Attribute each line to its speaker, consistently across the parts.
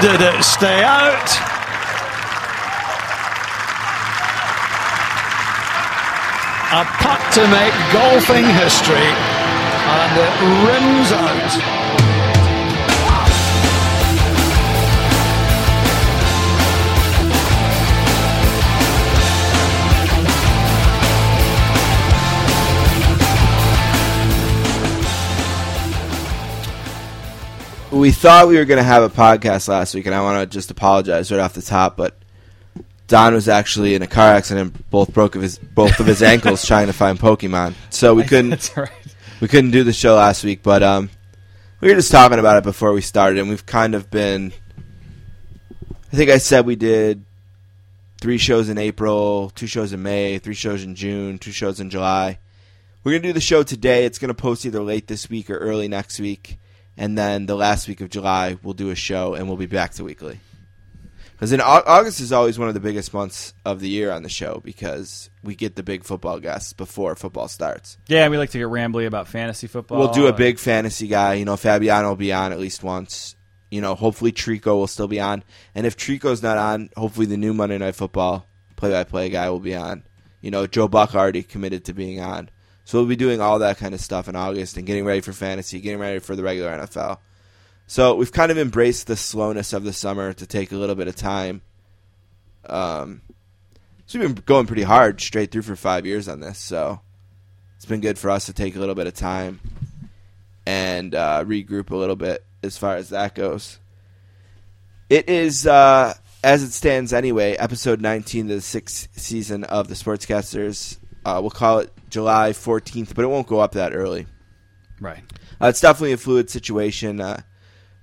Speaker 1: did it stay out? A putt to make golfing history, and it rims out.
Speaker 2: We thought we were going to have a podcast last week, and I want to just apologize right off the top, but Don was actually in a car accident, both broke of his both of his ankles trying to find Pokemon, so we couldn't
Speaker 3: right.
Speaker 2: we couldn't do the show last week. But um, we were just talking about it before we started, and we've kind of been. I think I said we did three shows in April, two shows in May, three shows in June, two shows in July. We're gonna do the show today. It's gonna post either late this week or early next week and then the last week of July we'll do a show and we'll be back to weekly. Because in August is always one of the biggest months of the year on the show because we get the big football guests before football starts.
Speaker 3: Yeah, we like to get rambly about fantasy football.
Speaker 2: We'll do a big fantasy guy. You know, Fabiano will be on at least once. You know, hopefully Tirico will still be on, and if Tirico's not on, hopefully the new Monday Night Football play-by-play guy will be on. You know, Joe Buck already committed to being on. So we'll be doing all that kind of stuff in August and getting ready for fantasy, getting ready for the regular NFL. So we've kind of embraced the slowness of the summer to take a little bit of time. Um, so we've been going pretty hard straight through for five years on this. So it's been good for us to take a little bit of time and uh, regroup a little bit as far as that goes. It is, uh, as it stands anyway, episode 19 of the sixth season of the Sportscasters. Uh, we'll call it July 14th, but it won't go up that early.
Speaker 3: Right.
Speaker 2: Uh, it's definitely a fluid situation. Uh,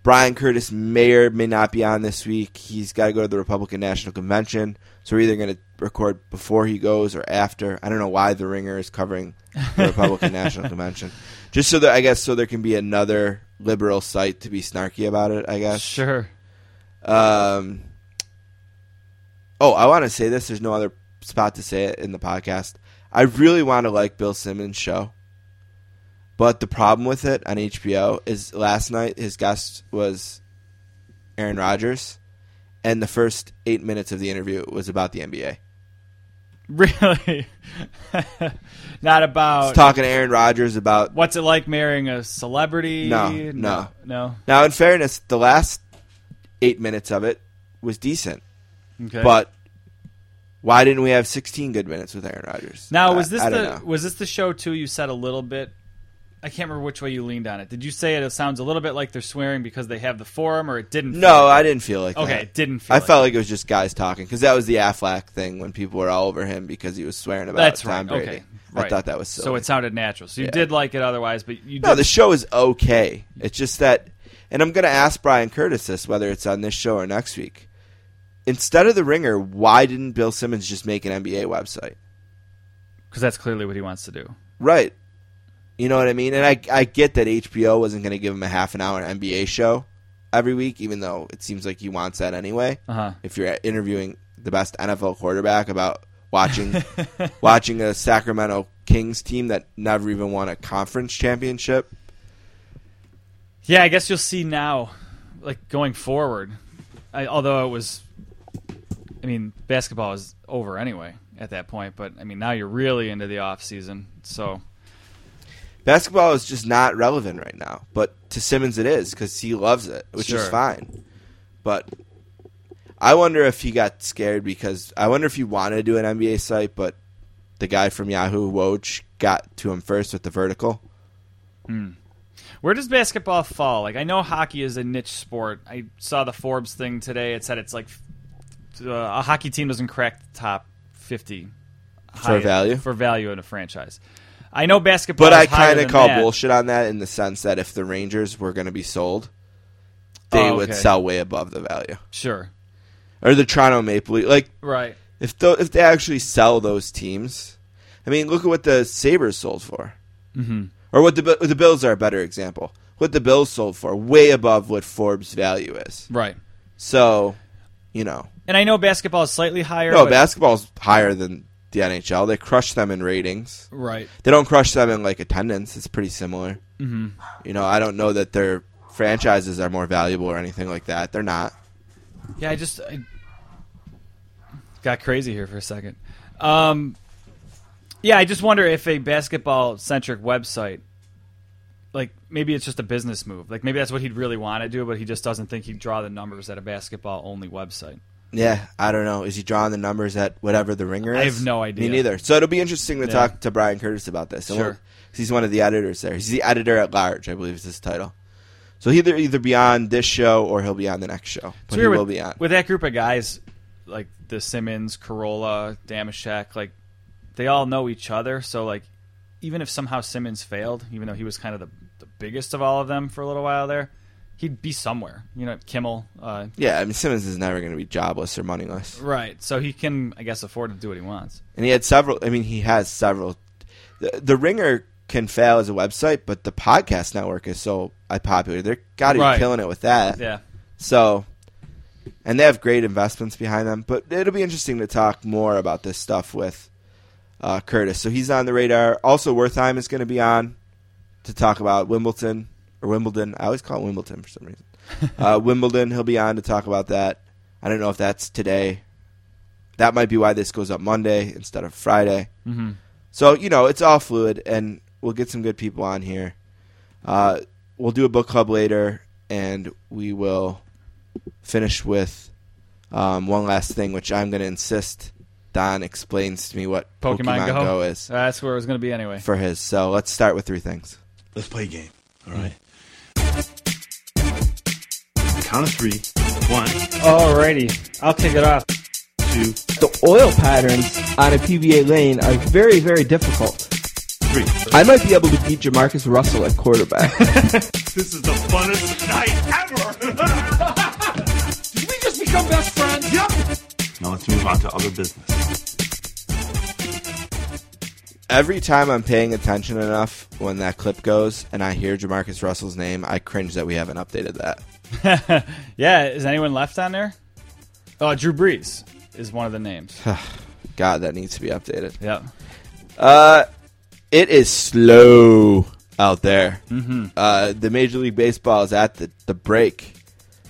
Speaker 2: Brian Curtis may or may not be on this week. He's got to go to the Republican National Convention, so we're either going to record before he goes or after. I don't know why the Ringer is covering the Republican National Convention, just so that I guess so there can be another liberal site to be snarky about it. I guess.
Speaker 3: Sure.
Speaker 2: Um. Oh, I want to say this. There's no other spot to say it in the podcast. I really want to like Bill Simmons' show. But the problem with it on HBO is last night his guest was Aaron Rodgers, and the first eight minutes of the interview was about the NBA.
Speaker 3: Really? Not about
Speaker 2: He's talking to Aaron Rodgers about.
Speaker 3: what's it like marrying a celebrity?
Speaker 2: No, no.
Speaker 3: no.
Speaker 2: Now, in fairness, the last eight minutes of it was decent,
Speaker 3: Okay.
Speaker 2: but why didn't we have 16 good minutes with Aaron Rodgers?
Speaker 3: now was this
Speaker 2: I don't
Speaker 3: the was this the show too? You said a little bit. I can't remember which way you leaned on it. Did you say it sounds a little bit like they're swearing because they have the forum, or it didn't? feel
Speaker 2: No,
Speaker 3: like
Speaker 2: I didn't feel like
Speaker 3: Okay,
Speaker 2: that.
Speaker 3: it didn't feel
Speaker 2: I
Speaker 3: like
Speaker 2: felt
Speaker 3: that.
Speaker 2: like it was just guys talking because that was the Aflac thing when people were all over him because he was swearing about
Speaker 3: That's
Speaker 2: Tom
Speaker 3: right.
Speaker 2: Brady.
Speaker 3: Okay,
Speaker 2: I thought that was silly.
Speaker 3: So it sounded natural. So you
Speaker 2: Yeah.
Speaker 3: did like it otherwise, but you
Speaker 2: no,
Speaker 3: did.
Speaker 2: the show is okay. It's just that, and I'm going to ask Brian Curtis this whether it's on this show or next week. Instead of the Ringer, why didn't Bill Simmons just make an NBA website?
Speaker 3: because that's clearly what he wants to do.
Speaker 2: Right. You know what I mean? And I I get that HBO wasn't going to give him a half an hour NBA show every week, even though it seems like he wants that anyway.
Speaker 3: Uh huh.
Speaker 2: if you're interviewing the best NFL quarterback about watching watching a Sacramento Kings team that never even won a conference championship.
Speaker 3: Yeah, I guess you'll see now, like going forward. I, although it was, I mean, basketball is over anyway at that point. But I mean, now you're really into the off season, so
Speaker 2: Basketball is just not relevant right now, but to Simmons it is because he loves it, which is fine. But I wonder if he got scared because I wonder if he wanted to do an NBA site, but the guy from Yahoo Woj got to him first with the vertical. Hmm.
Speaker 3: Where does basketball fall? Like I know hockey is a niche sport. I saw the Forbes thing today. It said it's like uh, a hockey team doesn't crack the top fifty
Speaker 2: For value?
Speaker 3: for value in a franchise. I know basketball,
Speaker 2: But I kind of call
Speaker 3: that.
Speaker 2: bullshit on that in the sense that if the Rangers were going to be sold, they
Speaker 3: Oh,
Speaker 2: would sell way above the value.
Speaker 3: Sure,
Speaker 2: Or the Toronto Maple Leaf, like
Speaker 3: right.
Speaker 2: if th- if they actually sell those teams, I mean, look at what the Sabres sold for,
Speaker 3: hmm
Speaker 2: or what the the Bills are a better example. What the Bills sold for, way above what Forbes' value is.
Speaker 3: Right.
Speaker 2: So, you know,
Speaker 3: And I know basketball is slightly higher.
Speaker 2: no,
Speaker 3: but,
Speaker 2: basketball's higher than the NHL. They crush them in ratings.
Speaker 3: Right.
Speaker 2: They don't crush them in like attendance. It's pretty similar.
Speaker 3: hmm
Speaker 2: You know, I don't know that their franchises are more valuable or anything like that. They're not.
Speaker 3: Yeah, I just I got crazy here for a second. Um, yeah, I just wonder if a basketball centric website, like maybe it's just a business move. Like maybe that's what he'd really want to do, but he just doesn't think he'd draw the numbers at a basketball only website.
Speaker 2: Yeah, I don't know. Is he drawing the numbers at whatever the ringer is?
Speaker 3: I have no idea.
Speaker 2: Me neither. So it'll be interesting to
Speaker 3: Yeah.
Speaker 2: talk to Brian Curtis about this. And
Speaker 3: Sure.
Speaker 2: we'll- he's one of the editors there. He's the editor at large, I believe is his title. So he'll either either be on this show or he'll be on the next show. But
Speaker 3: So
Speaker 2: he
Speaker 3: here
Speaker 2: will
Speaker 3: with,
Speaker 2: be on.
Speaker 3: with that group of guys, like the Simmons, Carolla, Damashek, like they all know each other. So like, even if somehow Simmons failed, even though he was kind of the, the biggest of all of them for a little while there, he'd be somewhere. You know, Kimmel. Uh,
Speaker 2: yeah, I mean Simmons is never going to be jobless or moneyless.
Speaker 3: right. So he can, I guess, afford to do what he wants.
Speaker 2: And he had several. I mean, he has several. The, the Ringer can fail as a website, but the podcast network is so popular. They're got to
Speaker 3: Right.
Speaker 2: be killing it with that.
Speaker 3: Yeah.
Speaker 2: So, and they have great investments behind them. But it'll be interesting to talk more about this stuff with uh, Curtis. So he's on the radar. Also, Wertheim is going to be on to talk about Wimbledon or Wimbledon. I always call it Wimbledon for some reason. uh, Wimbledon. He'll be on to talk about that. I don't know if that's today. That might be why this goes up Monday instead of Friday.
Speaker 3: hmm
Speaker 2: So you know, it's all fluid, and we'll get some good people on here. Uh, we'll do a book club later, and we will finish with um, one last thing, which I'm going to insist Don explains to me what
Speaker 3: Pokemon,
Speaker 2: Pokemon,
Speaker 3: Go.
Speaker 2: Go. is
Speaker 3: That's where it was going to be anyway.
Speaker 2: for his. So let's start with three things.
Speaker 4: Let's play a game. All right. Count of three. One,
Speaker 5: Alrighty, I'll take it off.
Speaker 4: two,
Speaker 5: The oil patterns on a PBA lane are very, very difficult.
Speaker 4: three.
Speaker 5: I might be able to beat Jamarcus Russell at quarterback.
Speaker 4: This is the funnest night ever.
Speaker 1: Did we just become best friends?
Speaker 4: yep. Now let's move on to other business.
Speaker 2: Every time I'm paying attention enough when that clip goes and I hear Jamarcus Russell's name, I cringe that we haven't updated that.
Speaker 3: yeah. Is anyone left on there? Oh, Drew Brees is one of the names.
Speaker 2: God, that needs to be updated.
Speaker 3: Yep.
Speaker 2: Uh, it is slow out there. Mm-hmm. Uh, the Major League Baseball is at the, the break,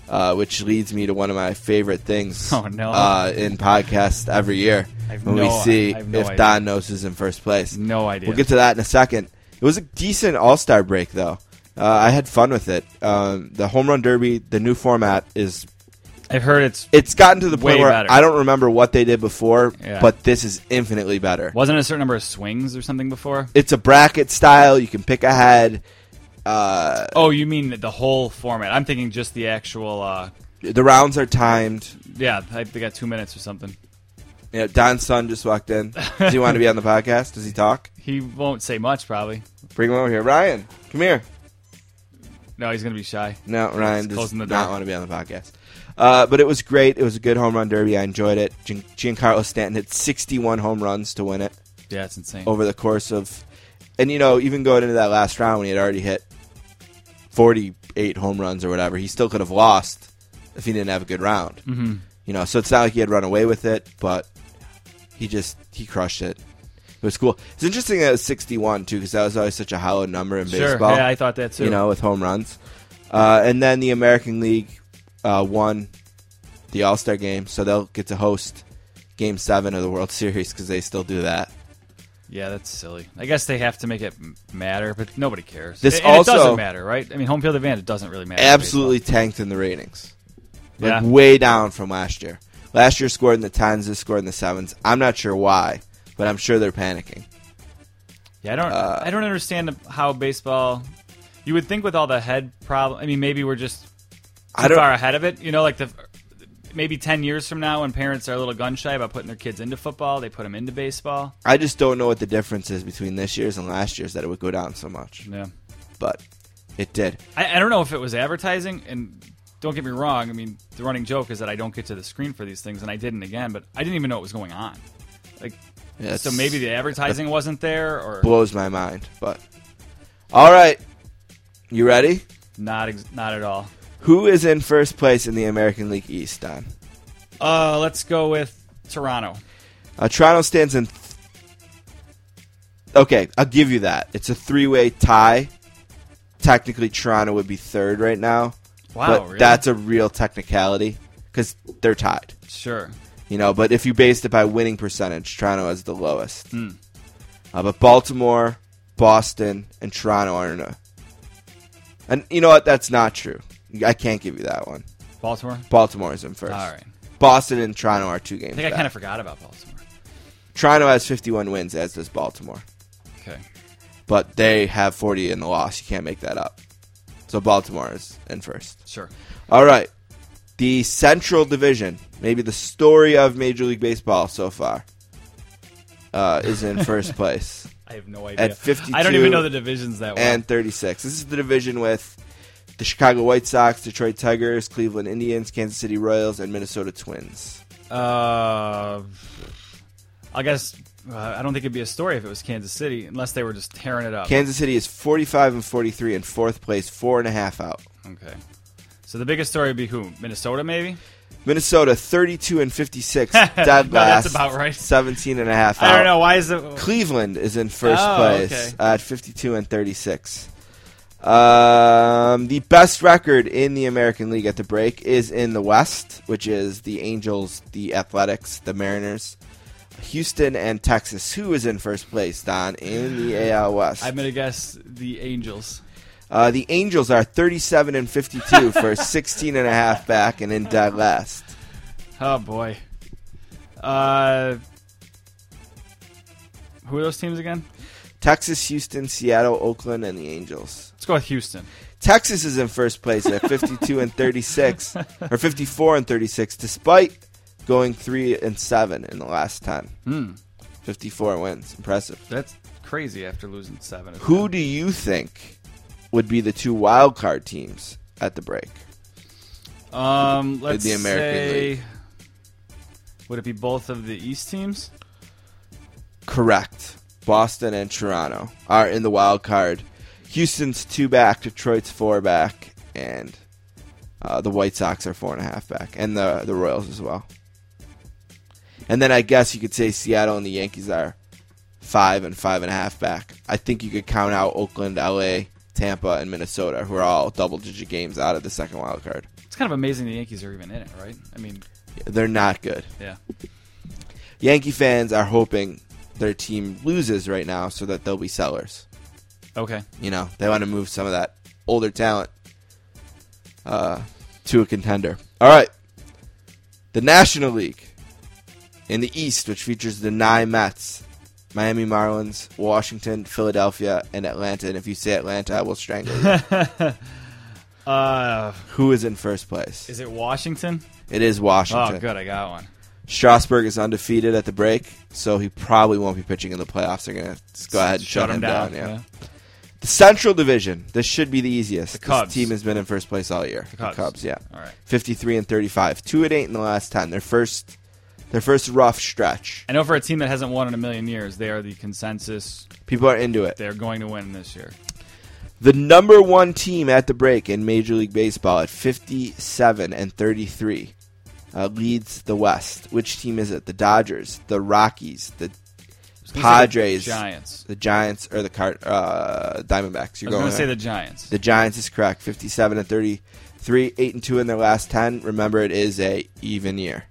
Speaker 2: uh, which leads me to one of my favorite things
Speaker 3: Oh, no.
Speaker 2: uh, in podcasts every year When we see
Speaker 3: no
Speaker 2: if
Speaker 3: idea.
Speaker 2: Knows who's in first place.
Speaker 3: No idea.
Speaker 2: We'll get to that in a second. It was a decent All Star break, though. Uh, I had fun with it. Um, the home run derby, the new format is
Speaker 3: I've heard it's
Speaker 2: it's gotten to the point where
Speaker 3: better.
Speaker 2: I don't remember what they did before,
Speaker 3: Yeah.
Speaker 2: but this is infinitely better.
Speaker 3: wasn't a certain number of swings or something before.
Speaker 2: It's a bracket style. You can pick ahead. Uh,
Speaker 3: Oh, you mean the whole format? I'm thinking just the actual. Uh,
Speaker 2: the rounds are timed.
Speaker 3: yeah, I, they got two minutes or something.
Speaker 2: You know, Don's son just walked in. Does he want to be on the podcast? Does he talk?
Speaker 3: He won't say much, probably.
Speaker 2: Bring him over here. Ryan, come here.
Speaker 3: No, he's gonna be shy.
Speaker 2: No, Ryan does
Speaker 3: the
Speaker 2: not want to be on the podcast. Uh, but it was great. It was a good home run derby. I enjoyed it. Gian- Giancarlo Stanton hit 61 home runs to win it
Speaker 3: Yeah, it's insane.
Speaker 2: over the course of, and you know, even going into that last round when he had already hit 48 home runs or whatever, he still could have lost if he didn't have a good round.
Speaker 3: hmm
Speaker 2: You know, so it's not like he had run away with it, but he just he crushed it. It was cool. It's interesting that it was 61 too, because that was always such a hollow number in
Speaker 3: Sure.
Speaker 2: baseball.
Speaker 3: Yeah, I thought that too.
Speaker 2: you know, with home runs. Uh, and then the American League uh, won the All Star game, so they'll get to host Game Seven of the World Series because they still do that.
Speaker 3: Yeah, that's silly. I guess they have to make it m- matter, but nobody cares.
Speaker 2: This
Speaker 3: And it
Speaker 2: also-
Speaker 3: doesn't matter, right? I mean, home field advantage doesn't really matter. in
Speaker 2: Absolutely tanked in the ratings, like
Speaker 3: Yeah.
Speaker 2: way down from last year. Last year scored in the tens, this scored in the sevens. I'm not sure why, but I'm sure they're panicking.
Speaker 3: Yeah, I don't.
Speaker 2: Uh,
Speaker 3: I don't understand how baseball. You would think with all the head problem. I mean, maybe we're just too
Speaker 2: I don't.
Speaker 3: far ahead of it. You know, like the maybe ten years from now, when parents are a little gun shy about putting their kids into football, they put them into baseball.
Speaker 2: I just don't know what the difference is between this year's and last year's that it would go down so much,
Speaker 3: Yeah.
Speaker 2: but it did.
Speaker 3: I, I don't know if it was advertising, and don't get me wrong. I mean, the running joke is that I don't get to the screen for these things, and I didn't again. But I didn't even know what was going on. Like,
Speaker 2: Yeah,
Speaker 3: so maybe the advertising wasn't there, or
Speaker 2: blows my mind. But all right, you ready?
Speaker 3: not. Ex- not at all.
Speaker 2: Who is in first place in the American League East, Don?
Speaker 3: Uh, let's go with Toronto.
Speaker 2: Uh, Toronto stands in. Th- okay, I'll give you that. It's a three-way tie. Technically, Toronto would be third right now,
Speaker 3: Wow,
Speaker 2: but
Speaker 3: really?
Speaker 2: that's a real technicality because they're tied.
Speaker 3: Sure.
Speaker 2: You know, but if you based it by winning percentage, Toronto has the lowest.
Speaker 3: Hmm.
Speaker 2: Uh, but Baltimore, Boston, and Toronto are in a. And you know what? That's not true. I can't give you that one.
Speaker 3: Baltimore.
Speaker 2: Baltimore is in first.
Speaker 3: All right.
Speaker 2: Boston and Toronto are two games.
Speaker 3: I think I kind of forgot about Baltimore.
Speaker 2: Toronto has 51 wins, as does Baltimore.
Speaker 3: Okay.
Speaker 2: But they have 40 in the loss. You can't make that up. So Baltimore is in first.
Speaker 3: Sure.
Speaker 2: All right. The Central Division, maybe the story of Major League Baseball so far, uh, is in first place
Speaker 3: I have no idea.
Speaker 2: At 52
Speaker 3: I don't even know the divisions that well.
Speaker 2: and 36. This is the division with the Chicago White Sox, Detroit Tigers, Cleveland Indians, Kansas City Royals, and Minnesota Twins.
Speaker 3: Uh, I guess uh, I don't think it'd be a story if it was Kansas City, unless they were just tearing it up.
Speaker 2: Kansas City is 45 and 43 in fourth place, four and a half out.
Speaker 3: okay. So the biggest story would be who? Minnesota, maybe.
Speaker 2: Minnesota 32 and 56, dead
Speaker 3: No,
Speaker 2: last.
Speaker 3: that's about right.
Speaker 2: 17 and a half out.
Speaker 3: I don't know why is it.
Speaker 2: Cleveland is in first
Speaker 3: Oh,
Speaker 2: place
Speaker 3: okay.
Speaker 2: at 52 and 36. Um, the best record in the American League at the break is in the West, which is the Angels, the Athletics, the Mariners, Houston, and Texas. Who is in first place, Don, in the AL West?
Speaker 3: I'm gonna guess the Angels.
Speaker 2: Uh, the Angels are 37 and 52 for 16 and a half back and in dead last.
Speaker 3: Oh boy. Uh, who are those teams again?
Speaker 2: Texas, Houston, Seattle, Oakland, and the Angels.
Speaker 3: Let's go with Houston.
Speaker 2: Texas is in first place at 52 and 36, or 54 and 36, despite going three and seven in the last 10.
Speaker 3: Hmm.
Speaker 2: 54 wins, impressive.
Speaker 3: That's crazy after losing seven.
Speaker 2: Who
Speaker 3: them.
Speaker 2: do you think would be the two wild card teams at the break?
Speaker 3: Um, let's
Speaker 2: the American
Speaker 3: say.
Speaker 2: League.
Speaker 3: Would it be both of the East teams?
Speaker 2: Correct. Boston and Toronto are in the wild card. Houston's two back, Detroit's four back, and uh, the White Sox are four and a half back, and the the Royals as well. And then I guess you could say Seattle and the Yankees are five and five and a half back. I think you could count out Oakland, LA, Tampa, and Minnesota, who are all double digit games out of the second wild card.
Speaker 3: It's kind of amazing the Yankees are even in it, right? I mean,
Speaker 2: They're not good.
Speaker 3: yeah.
Speaker 2: Yankee fans are hoping their team loses right now so that they'll be sellers.
Speaker 3: Okay.
Speaker 2: You know, they want to move some of that older talent uh, to a contender. All right. The National League in the East, which features the nine Mets, Miami Marlins, Washington, Philadelphia, and Atlanta. And if you say Atlanta, I will strangle you.
Speaker 3: Uh,
Speaker 2: Who is in first place?
Speaker 3: is it Washington?
Speaker 2: It is Washington.
Speaker 3: Oh, good. I got one.
Speaker 2: Strasburg is undefeated at the break, so he probably won't be pitching in the playoffs. They're going to go ahead and shut, him down. yeah. The Central Division. This should be the easiest.
Speaker 3: The Cubs.
Speaker 2: This team has been in first place all year. The
Speaker 3: Cubs.
Speaker 2: yeah.
Speaker 3: All right.
Speaker 2: 53 and 35. 2 and 8 in the last 10. Their first their first rough stretch.
Speaker 3: I know for a team that hasn't won in a million years, they are the consensus.
Speaker 2: People are into it.
Speaker 3: They're going to win this year.
Speaker 2: The number 1 team at the break in Major League Baseball at 57 and 33 uh, leads the West. Which team is it? The Dodgers, the Rockies, the Padres,
Speaker 3: the Giants.
Speaker 2: the Giants or the Card uh, Diamondbacks. You're
Speaker 3: I was going to say the Giants.
Speaker 2: The Giants is correct. 57 and 33, 8 and 2 in their last 10. Remember, it is a even year.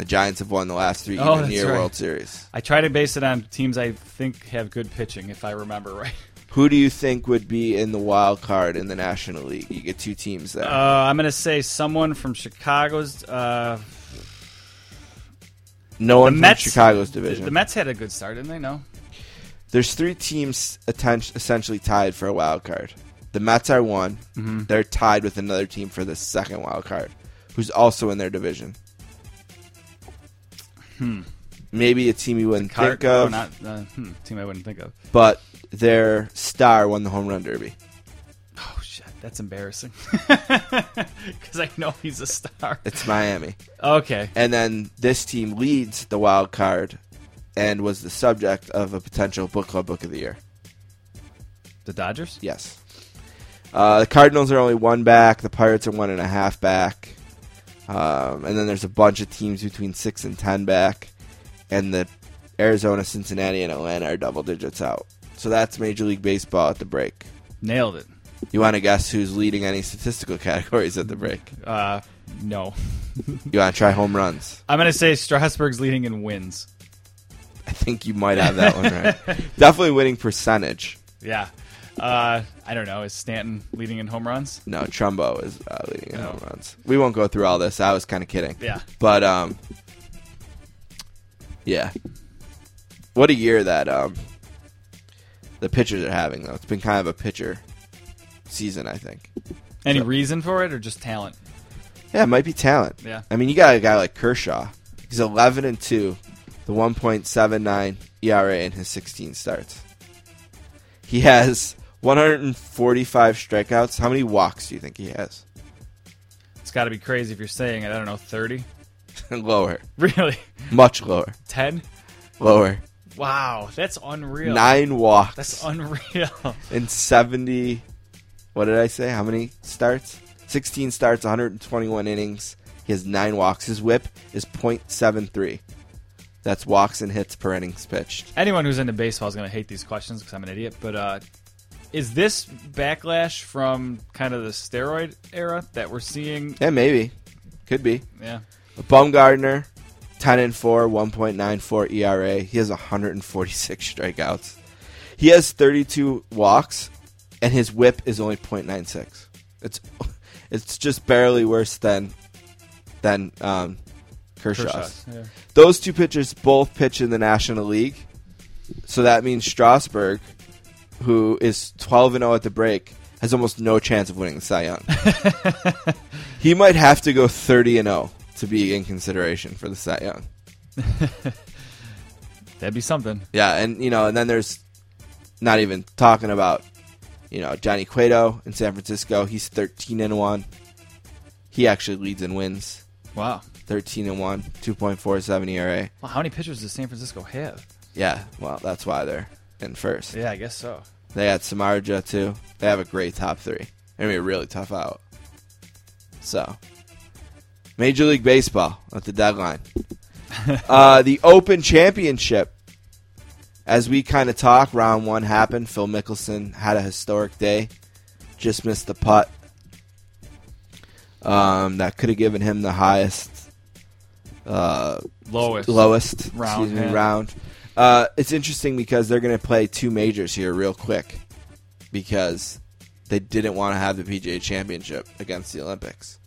Speaker 2: The Giants have won the last three
Speaker 3: Oh,
Speaker 2: even year
Speaker 3: right.
Speaker 2: World Series.
Speaker 3: I try to base it on teams I think have good pitching, if I remember right.
Speaker 2: Who do you think would be in the wild card in the National League? You get two teams there.
Speaker 3: Uh, I'm going to say someone from Chicago's. Uh,
Speaker 2: no one
Speaker 3: the
Speaker 2: from
Speaker 3: Mets.
Speaker 2: Chicago's
Speaker 3: the-
Speaker 2: division.
Speaker 3: The Mets had a good start, didn't they? No.
Speaker 2: There's three teams atten- essentially tied for a wild card. The Mets are one.
Speaker 3: Mm-hmm.
Speaker 2: They're tied with another team for the second wild card, who's also in their division.
Speaker 3: Hmm.
Speaker 2: Maybe a team you wouldn't
Speaker 3: Car-
Speaker 2: think of.
Speaker 3: oh, not uh, hmm, team I wouldn't think of.
Speaker 2: but their star won the home run derby.
Speaker 3: Oh shit, that's embarrassing. Because I know he's a star.
Speaker 2: It's Miami.
Speaker 3: Okay.
Speaker 2: And then this team leads the wild card and was the subject of a potential book club book of the year.
Speaker 3: The Dodgers.
Speaker 2: Yes. Uh, the Cardinals are only one back. The Pirates are one and a half back. Um, and then there's a bunch of teams between six and ten back. And the Arizona, Cincinnati, and Atlanta are double digits out. So that's Major League Baseball at the break.
Speaker 3: Nailed it.
Speaker 2: You want to guess who's leading any statistical categories at the break?
Speaker 3: Uh, no.
Speaker 2: You want to try home runs?
Speaker 3: I'm gonna say Strasburg's leading in wins.
Speaker 2: I think you might have that one right. Definitely winning percentage.
Speaker 3: Yeah. Uh, I don't know. Is Stanton leading in home runs?
Speaker 2: No, Trumbo is uh, leading in
Speaker 3: Oh.
Speaker 2: home runs. We won't go through all this. I was kind of kidding.
Speaker 3: Yeah.
Speaker 2: But um, yeah. What a year that um, the pitchers are having though. It's been kind of a pitcher season, I think.
Speaker 3: Any
Speaker 2: So-
Speaker 3: reason for it, or just talent?
Speaker 2: Yeah, it might be talent.
Speaker 3: Yeah.
Speaker 2: I mean, you got a guy like Kershaw. He's 11 and 2, the 1.79 ERA in his 16 starts. He has 145 strikeouts. How many walks do you think he has?
Speaker 3: It's got to be crazy if you're saying it. I don't know, 30?
Speaker 2: lower.
Speaker 3: Really?
Speaker 2: Much lower.
Speaker 3: 10?
Speaker 2: Lower.
Speaker 3: Wow, that's unreal.
Speaker 2: Nine walks.
Speaker 3: That's unreal.
Speaker 2: And 70 what did i say how many starts 16 starts 121 innings he has nine walks his whip is .73 that's walks and hits per innings pitched
Speaker 3: Anyone who's into baseball is going to hate these questions because I'm an idiot. But uh, is this backlash from kind of the steroid era that we're seeing?
Speaker 2: yeah maybe could be
Speaker 3: Yeah.
Speaker 2: Bumgarner 10 and 4 1.94 ERA he has 146 strikeouts he has 32 walks and his whip is only .96 it's it's just barely worse than than um Kershaw's.
Speaker 3: Kershaw's, yeah.
Speaker 2: Those two pitchers both pitch in the National League. So that means Strasburg, who is 12 and 0 at the break, has almost no chance of winning the Cy Young. he might have to go 30 and 0 to be in consideration for the Cy Young.
Speaker 3: That'd be something.
Speaker 2: Yeah, and you know, and then there's not even talking about you know Johnny Cueto in San Francisco. He's 13 and 1. He actually leads in wins.
Speaker 3: Wow.
Speaker 2: 13 and 1, 2.47 ERA.
Speaker 3: Well, how many pitchers does San Francisco have?
Speaker 2: Yeah, well, that's why they're in first.
Speaker 3: Yeah, I guess so.
Speaker 2: They got Samardzija too. They have a great top three. They're be a really tough out. So, Major League Baseball at the deadline. uh, the Open Championship. As we kind of talk, round one happened. Phil Mickelson had a historic day. Just missed the putt. Um, that could have given him the highest, uh,
Speaker 3: Lowest.
Speaker 2: lowest
Speaker 3: Round,
Speaker 2: excuse me,
Speaker 3: yeah.
Speaker 2: round. Uh, it's interesting because they're going to play two majors here real quick because they didn't want to have the PGA Championship against the Olympics.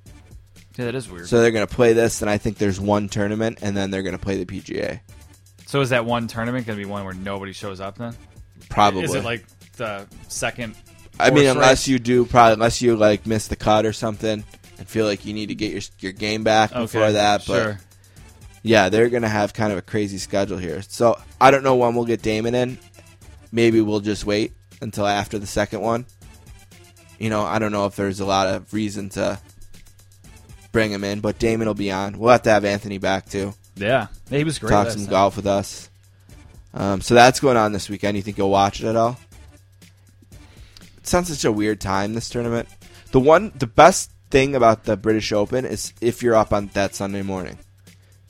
Speaker 3: Yeah, that is weird.
Speaker 2: So they're going to play this, and I think there's one tournament, and then they're going to play the PGA.
Speaker 3: So is that one tournament going to be one where nobody shows up then?
Speaker 2: Probably.
Speaker 3: Is it like the second?
Speaker 2: I mean, unless
Speaker 3: race?
Speaker 2: you do, probably unless you like miss the cut or something, and feel like you need to get your your game back before that. But
Speaker 3: sure.
Speaker 2: Yeah, they're gonna have kind of a crazy schedule here. So I don't know when we'll get Damon in. Maybe we'll just wait until after the second one. You know, I don't know if there's a lot of reason to bring him in, but Damon will be on. We'll have to have Anthony back too.
Speaker 3: Yeah, Yeah, he was great.
Speaker 2: talk some
Speaker 3: time.
Speaker 2: golf with us. Um, so that's going on this weekend. You think you'll watch it at all? It sounds such a weird time this tournament. The one, the best thing about the British Open is if you're up on that Sunday morning.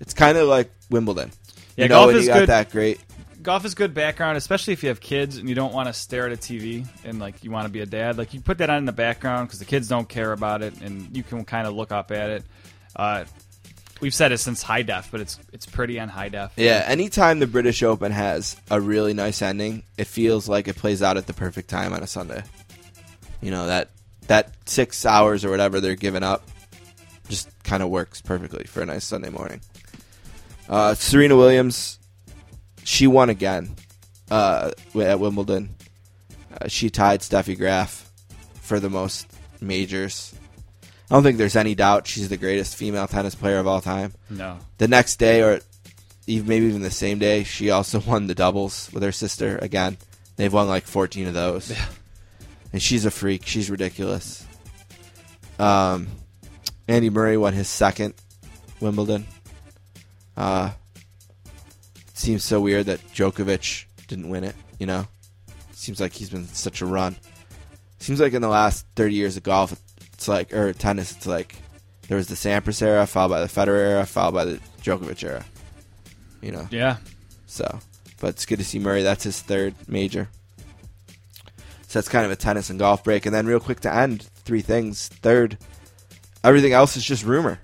Speaker 2: It's kind of like Wimbledon.
Speaker 3: Yeah,
Speaker 2: you know,
Speaker 3: golf is
Speaker 2: you got
Speaker 3: good.
Speaker 2: that great.
Speaker 3: golf is good background, especially if you have kids and you don't want to stare at a TV and like you want to be a dad. Like you put that on in the background because the kids don't care about it, and you can kind of look up at it. Uh, we've said it since high def, but it's it's pretty on high def.
Speaker 2: Yeah, anytime the British Open has a really nice ending, it feels like it plays out at the perfect time on a Sunday. You know that that six hours or whatever they're giving up just kind of works perfectly for a nice Sunday morning. Uh, Serena Williams, she won again uh, at Wimbledon. Uh, she tied Steffi Graf for the most majors. I don't think there's any doubt she's the greatest female tennis player of all time.
Speaker 3: No,
Speaker 2: the next day or even maybe even the same day she also won the doubles with her sister again. They've won like 14 of those. Yeah. and she's a freak. She's ridiculous. Um, andy murray won his second wimbledon uh, it seems so weird that Djokovic didn't win it you know seems like he's been such a run seems like in the last 30 years of golf it's like or tennis it's like there was the Sampras era, followed by the Federer era, followed by the Djokovic era. You know,
Speaker 3: yeah,
Speaker 2: so but it's good to see Murray. That's his third major. So that's kind of a tennis and golf break. And then, real quick to end, three things. Third, everything else is just rumor.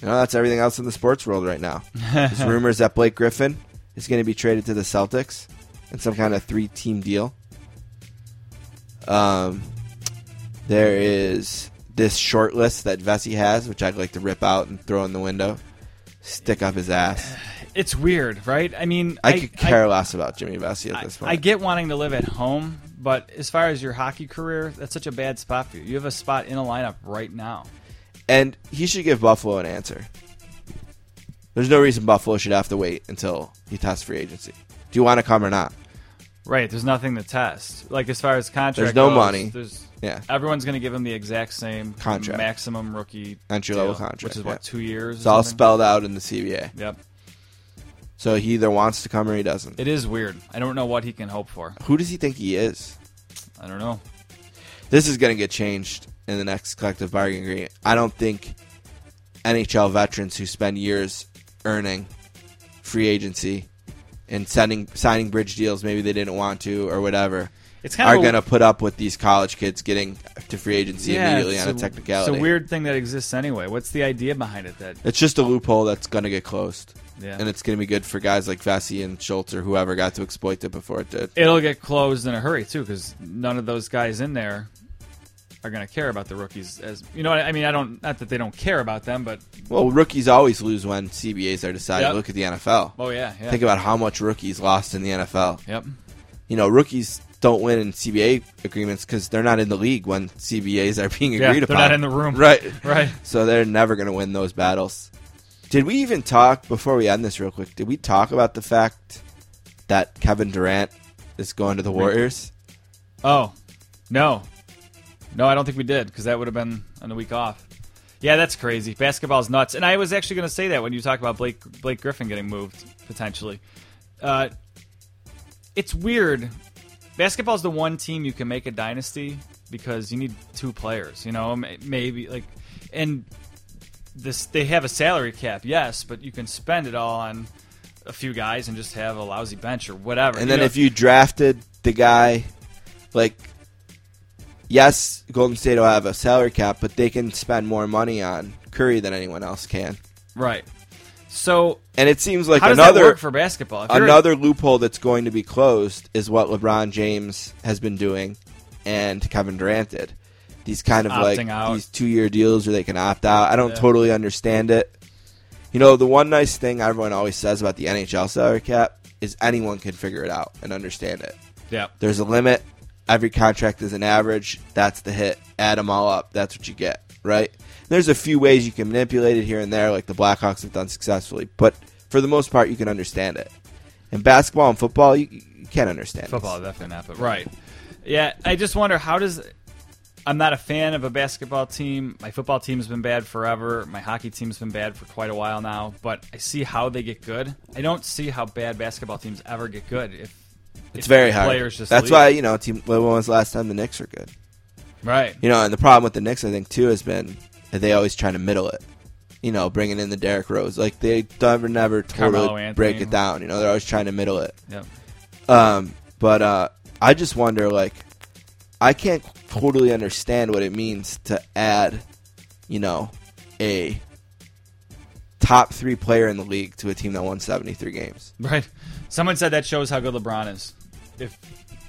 Speaker 2: You know, that's everything else in the sports world right now. There's rumors that Blake Griffin is going to be traded to the Celtics in some kind of three team deal. Um, there is this short list that Vesey has, which I'd like to rip out and throw in the window, stick up his ass.
Speaker 3: It's weird, right? I mean,
Speaker 2: I, could care less about Jimmy Vesey at this point.
Speaker 3: I get wanting to live at home, but as far as your hockey career, that's such a bad spot for you. You have a spot in a lineup right now.
Speaker 2: And he should give Buffalo an answer. There's no reason Buffalo should have to wait until he tests free agency. Do you want to come or not?
Speaker 3: Right, there's nothing to test. Like as far as contract,
Speaker 2: There's no
Speaker 3: goes,
Speaker 2: money.
Speaker 3: There's
Speaker 2: Yeah.
Speaker 3: everyone's going to give him the exact same
Speaker 2: Contract.
Speaker 3: maximum rookie
Speaker 2: Entry level contract,
Speaker 3: which is
Speaker 2: yeah.
Speaker 3: what two years.
Speaker 2: It's all
Speaker 3: something?
Speaker 2: spelled out in the CBA.
Speaker 3: Yep,
Speaker 2: So he either wants to come or he doesn't.
Speaker 3: it is weird. I don't know what he can hope for.
Speaker 2: Who does he think he is?
Speaker 3: I don't know.
Speaker 2: This is going to get changed in the next collective bargaining agreement. I don't think NHL veterans who spend years earning free agency and sending signing bridge deals maybe they didn't want to or whatever are going to put up with these college kids getting to free agency immediately
Speaker 3: it's
Speaker 2: on a technicality.
Speaker 3: It's a weird thing that exists anyway. What's the idea behind it? That
Speaker 2: It's just a loophole that's going to get closed.
Speaker 3: Yeah.
Speaker 2: And it's going to be good for guys like Vesey and Schultz or whoever got to exploit it before it did.
Speaker 3: it'll get closed in a hurry too, because none of those guys in there are going to care about the rookies. As you know, what I mean, I don't not that they don't care about them, but
Speaker 2: Well, rookies always lose when CBAs are decided.
Speaker 3: Yep.
Speaker 2: Look at the NFL.
Speaker 3: oh yeah, yeah,
Speaker 2: Think about how much rookies lost in the NFL.
Speaker 3: yep.
Speaker 2: You know, rookies don't win in CBA agreements because they're not in the league when CBAs are being
Speaker 3: Yeah,
Speaker 2: agreed upon.
Speaker 3: they're not in the room.
Speaker 2: Right.
Speaker 3: Right.
Speaker 2: So they're never going to win those battles. Did we even talk, before we end this real quick, did we talk about the fact that Kevin Durant is going to the Warriors?
Speaker 3: Oh, no. No, I don't think we did because that would have been on the week off. Yeah, that's crazy. Basketball's nuts. And I was actually going to say that when you talk about Blake Blake Griffin getting moved potentially. Uh, it's weird. Basketball's the one team you can make a dynasty because you need two players. You know, maybe like, and this they have a salary cap, yes, but you can spend it all on a few guys and just have a lousy bench or whatever.
Speaker 2: And then
Speaker 3: know?
Speaker 2: if you drafted the guy, like, yes, Golden State will have a salary cap, but they can spend more money on Curry than anyone else can.
Speaker 3: right, so
Speaker 2: And it seems like
Speaker 3: How does
Speaker 2: another
Speaker 3: for basketball? If
Speaker 2: another loophole that's going to be closed is what LeBron James has been doing and Kevin Durant did. These kind of like
Speaker 3: out.
Speaker 2: these two year deals where they can opt out. I don't
Speaker 3: Yeah.
Speaker 2: totally understand it. You know, the one nice thing everyone always says about the NHL salary cap is anyone can figure it out and understand it.
Speaker 3: yeah,
Speaker 2: There's a limit. Every contract is an average. That's the hit. Add them all up. That's what you get, right? There's a few ways you can manipulate it here and there, like the Blackhawks have done successfully. But for the most part, you can understand it. In basketball and football, you, you can't understand this.
Speaker 3: football definitely not, but right. Yeah, I just wonder how does. I'm not a fan of a basketball team. My football team's been bad forever. My hockey team's been bad for quite a while now. But I see how they get good. I don't see how bad basketball teams ever get good. If
Speaker 2: It's very hard.
Speaker 3: Players just
Speaker 2: That's
Speaker 3: leave.
Speaker 2: why you know, team. When was the last time the Knicks were good?
Speaker 3: right.
Speaker 2: You know, and the problem with the Knicks, I think, too, has been that they always try to middle it. You know, bringing in the Derrick Rose, like they never, never totally break it down. You know, they're always trying to middle it.
Speaker 3: Yep.
Speaker 2: Um, but uh, I just wonder, like, I can't totally understand what it means to add, you know, a top three player in the league to a team that won 73 games.
Speaker 3: Right. Someone said that shows how good LeBron is. If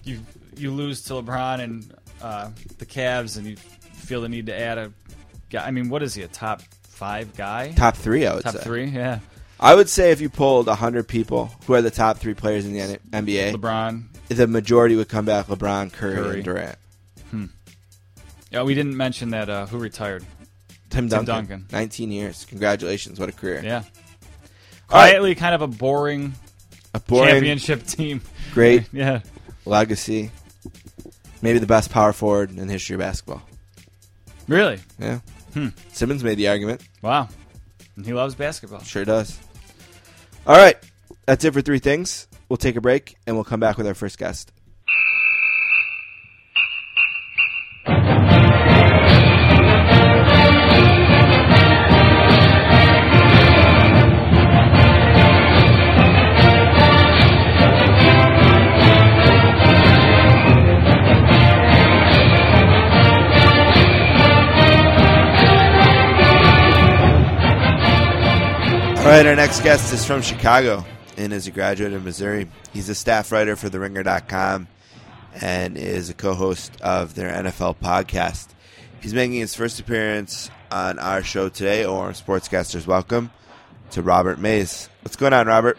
Speaker 3: you you lose to LeBron and uh, the Cavs, and you feel the need to add a guy. I mean, what is he? A top five guy?
Speaker 2: Top three, I would
Speaker 3: Top
Speaker 2: say.
Speaker 3: three? Yeah.
Speaker 2: I would say if you pulled 100 people who are the top three players in the N- NBA,
Speaker 3: LeBron.
Speaker 2: the majority would come back LeBron, Curry,
Speaker 3: Curry.
Speaker 2: and Durant. Hmm.
Speaker 3: Yeah, we didn't mention that. Uh, who retired?
Speaker 2: Tim Duncan,
Speaker 3: Duncan.
Speaker 2: 19 years. Congratulations. What a career.
Speaker 3: Yeah.
Speaker 2: All right.
Speaker 3: Quietly, kind of a boring,
Speaker 2: A boring,
Speaker 3: championship team.
Speaker 2: Great
Speaker 3: Yeah.
Speaker 2: legacy. Maybe the best power forward in the history of basketball.
Speaker 3: Really?
Speaker 2: Yeah.
Speaker 3: Hmm.
Speaker 2: Simmons made the argument.
Speaker 3: Wow. And he loves basketball.
Speaker 2: Sure does. All right. That's it for three things. We'll take a break and we'll come back with our first guest. All right, our next guest is from Chicago and is a graduate of Missouri. He's a staff writer for TheRinger.com and is a co-host of their NFL podcast. He's making his first appearance on our show today, or Sportscasters Welcome, to Robert Mays. What's going on, Robert?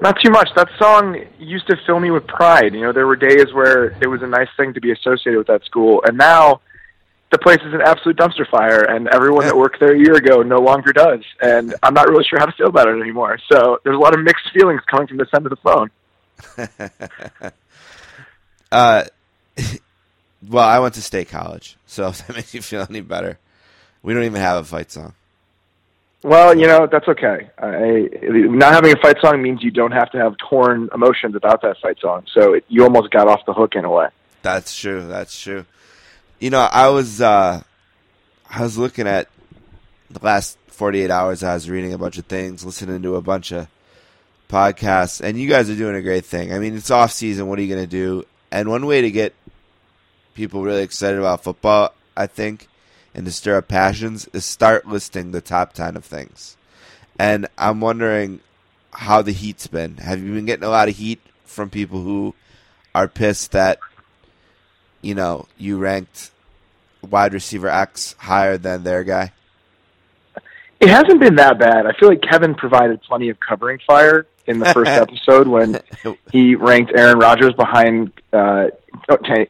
Speaker 6: Not too much. That song used to fill me with pride. You know, there were days where it was a nice thing to be associated with that school, and now the place is an absolute dumpster fire, and everyone that worked there a year ago no longer does. And I'm not really sure how to feel about it anymore. So there's a lot of mixed feelings coming from this end of the phone.
Speaker 2: Uh, well, I went to state college, so if that makes you feel any better, we don't even have a fight song.
Speaker 6: Well, you know that's okay. I, not having a fight song means you don't have to have torn emotions about that fight song. So it, you almost got off the hook in a way.
Speaker 2: That's true. That's true. You know, I was uh, I was looking at the last 48 hours. I was reading a bunch of things, listening to a bunch of podcasts, and you guys are doing a great thing. I mean, it's off season. What are you going to do? And one way to get people really excited about football, I think, and to stir up passions is start listing the top 10 of things. And I'm wondering how the heat's been. Have you been getting a lot of heat from people who are pissed that, you know, you ranked wide receiver X higher than their guy?
Speaker 6: It hasn't been that bad. I feel like Kevin provided plenty of covering fire in the first episode when he ranked Aaron Rodgers behind uh,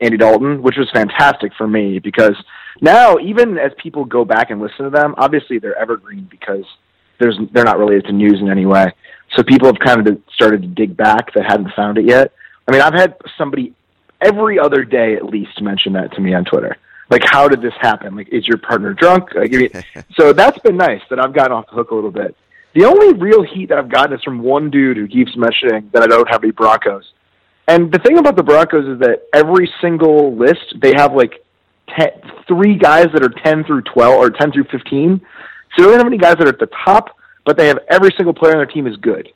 Speaker 6: Andy Dalton, which was fantastic for me because now even as people go back and listen to them, obviously they're evergreen because there's they're not related to news in any way. So people have kind of started to dig back that hadn't found it yet. I mean, I've had somebody every other day at least mention that to me on Twitter. Like, how did this happen? Like, is your partner drunk? Like, so that's been nice that I've gotten off the hook a little bit. The only real heat that I've gotten is from one dude who keeps mentioning that I don't have any Broncos. And the thing about the Broncos is that every single list they have like ten, three guys that are ten through twelve or ten through fifteen. So they don't have any guys that are at the top, but they have every single player on their team is good.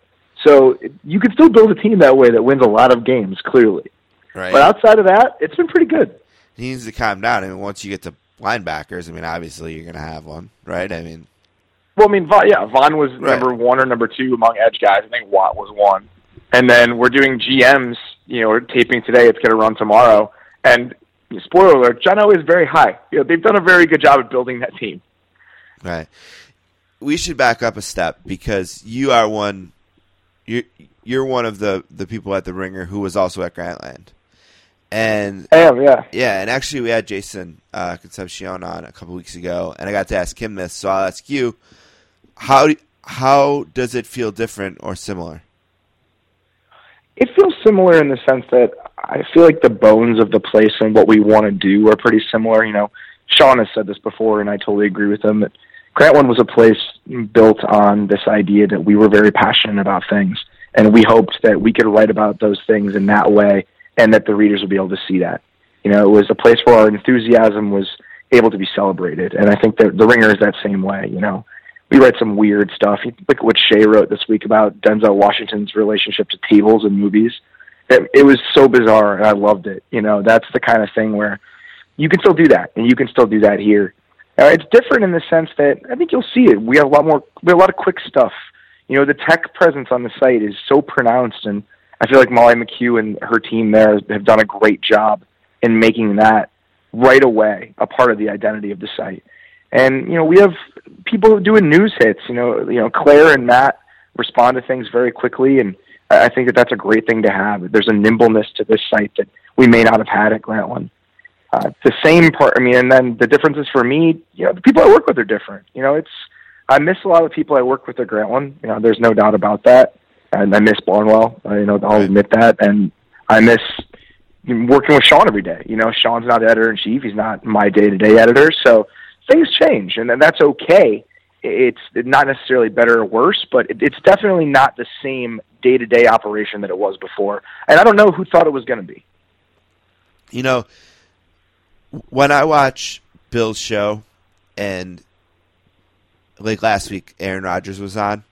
Speaker 6: So you can still build a team that way that wins a lot of games, clearly.
Speaker 2: Right.
Speaker 6: But outside of that, it's been pretty good.
Speaker 2: he needs to calm down. I mean, once you get to linebackers, I mean, obviously you're going to have one, right? I mean,
Speaker 6: Well, I mean, Von, yeah, Von was
Speaker 2: Right.
Speaker 6: number one or number two among edge guys. I think Watt was one. And then we're doing GMs. You know, we're taping today. It's going to run tomorrow. And spoiler alert: John is very high. You know, they've done a very good job at building that team.
Speaker 2: right. We should back up a step because you are one. You're you're one of the the people at the Ringer who was also at Grantland, and
Speaker 6: I am, yeah.
Speaker 2: yeah, and actually we had Jason uh, Concepcion on a couple weeks ago, and I got to ask him this. So I'll ask you how do- how does it feel different or similar?
Speaker 6: It feels similar in the sense that I feel like the bones of the place and what we want to do are pretty similar. You know, Sean has said this before, and I totally agree with him. That Grantland was a place built on this idea that we were very passionate about things, and we hoped that we could write about those things in that way, and that the readers would be able to see that. You know, it was a place where our enthusiasm was able to be celebrated, and I think that the Ringer is that same way. You know, we read some weird stuff. Like what Shea wrote this week about Denzel Washington's relationship to tables and movies. It, it was so bizarre, and I loved it. You know, that's the kind of thing where you can still do that, and you can still do that here. Uh, it's different in the sense that I think you'll see it. We have a lot more, we have a lot of quick stuff. You know, the tech presence on the site is so pronounced, and I feel like Molly McHugh and her team there have done a great job in making that right away a part of the identity of the site. And you know, we have people doing news hits. You know, you know, Claire and Matt respond to things very quickly, and I think that that's a great thing to have. There's a nimbleness to this site that we may not have had at Grantland. Uh, the same part. I mean, and then the differences for me. You know, the people I work with are different. You know, it's I miss a lot of people I work with at Grantland. You know, there's no doubt about that. And I miss Barnwell. Uh, you know, I'll admit that. And I miss working with Sean every day. You know, Sean's not editor in chief. He's not my day to day editor. So things change, and that's okay. It's not necessarily better or worse, but it, it's definitely not the same day to day operation that it was before. And I don't know who thought it was going to be.
Speaker 2: You know, when I watch Bill's show, and like last week, Aaron Rodgers was on,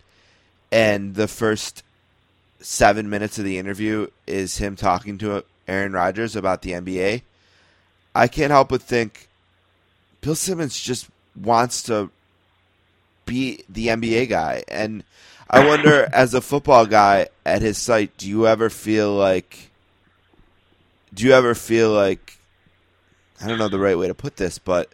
Speaker 2: and the first seven minutes of the interview is him talking to Aaron Rodgers about the NBA. I can't help but think Bill Simmons just wants to be the NBA guy. And I wonder, as a football guy at his site, do you ever feel like, do you ever feel like, I don't know the right way to put this, but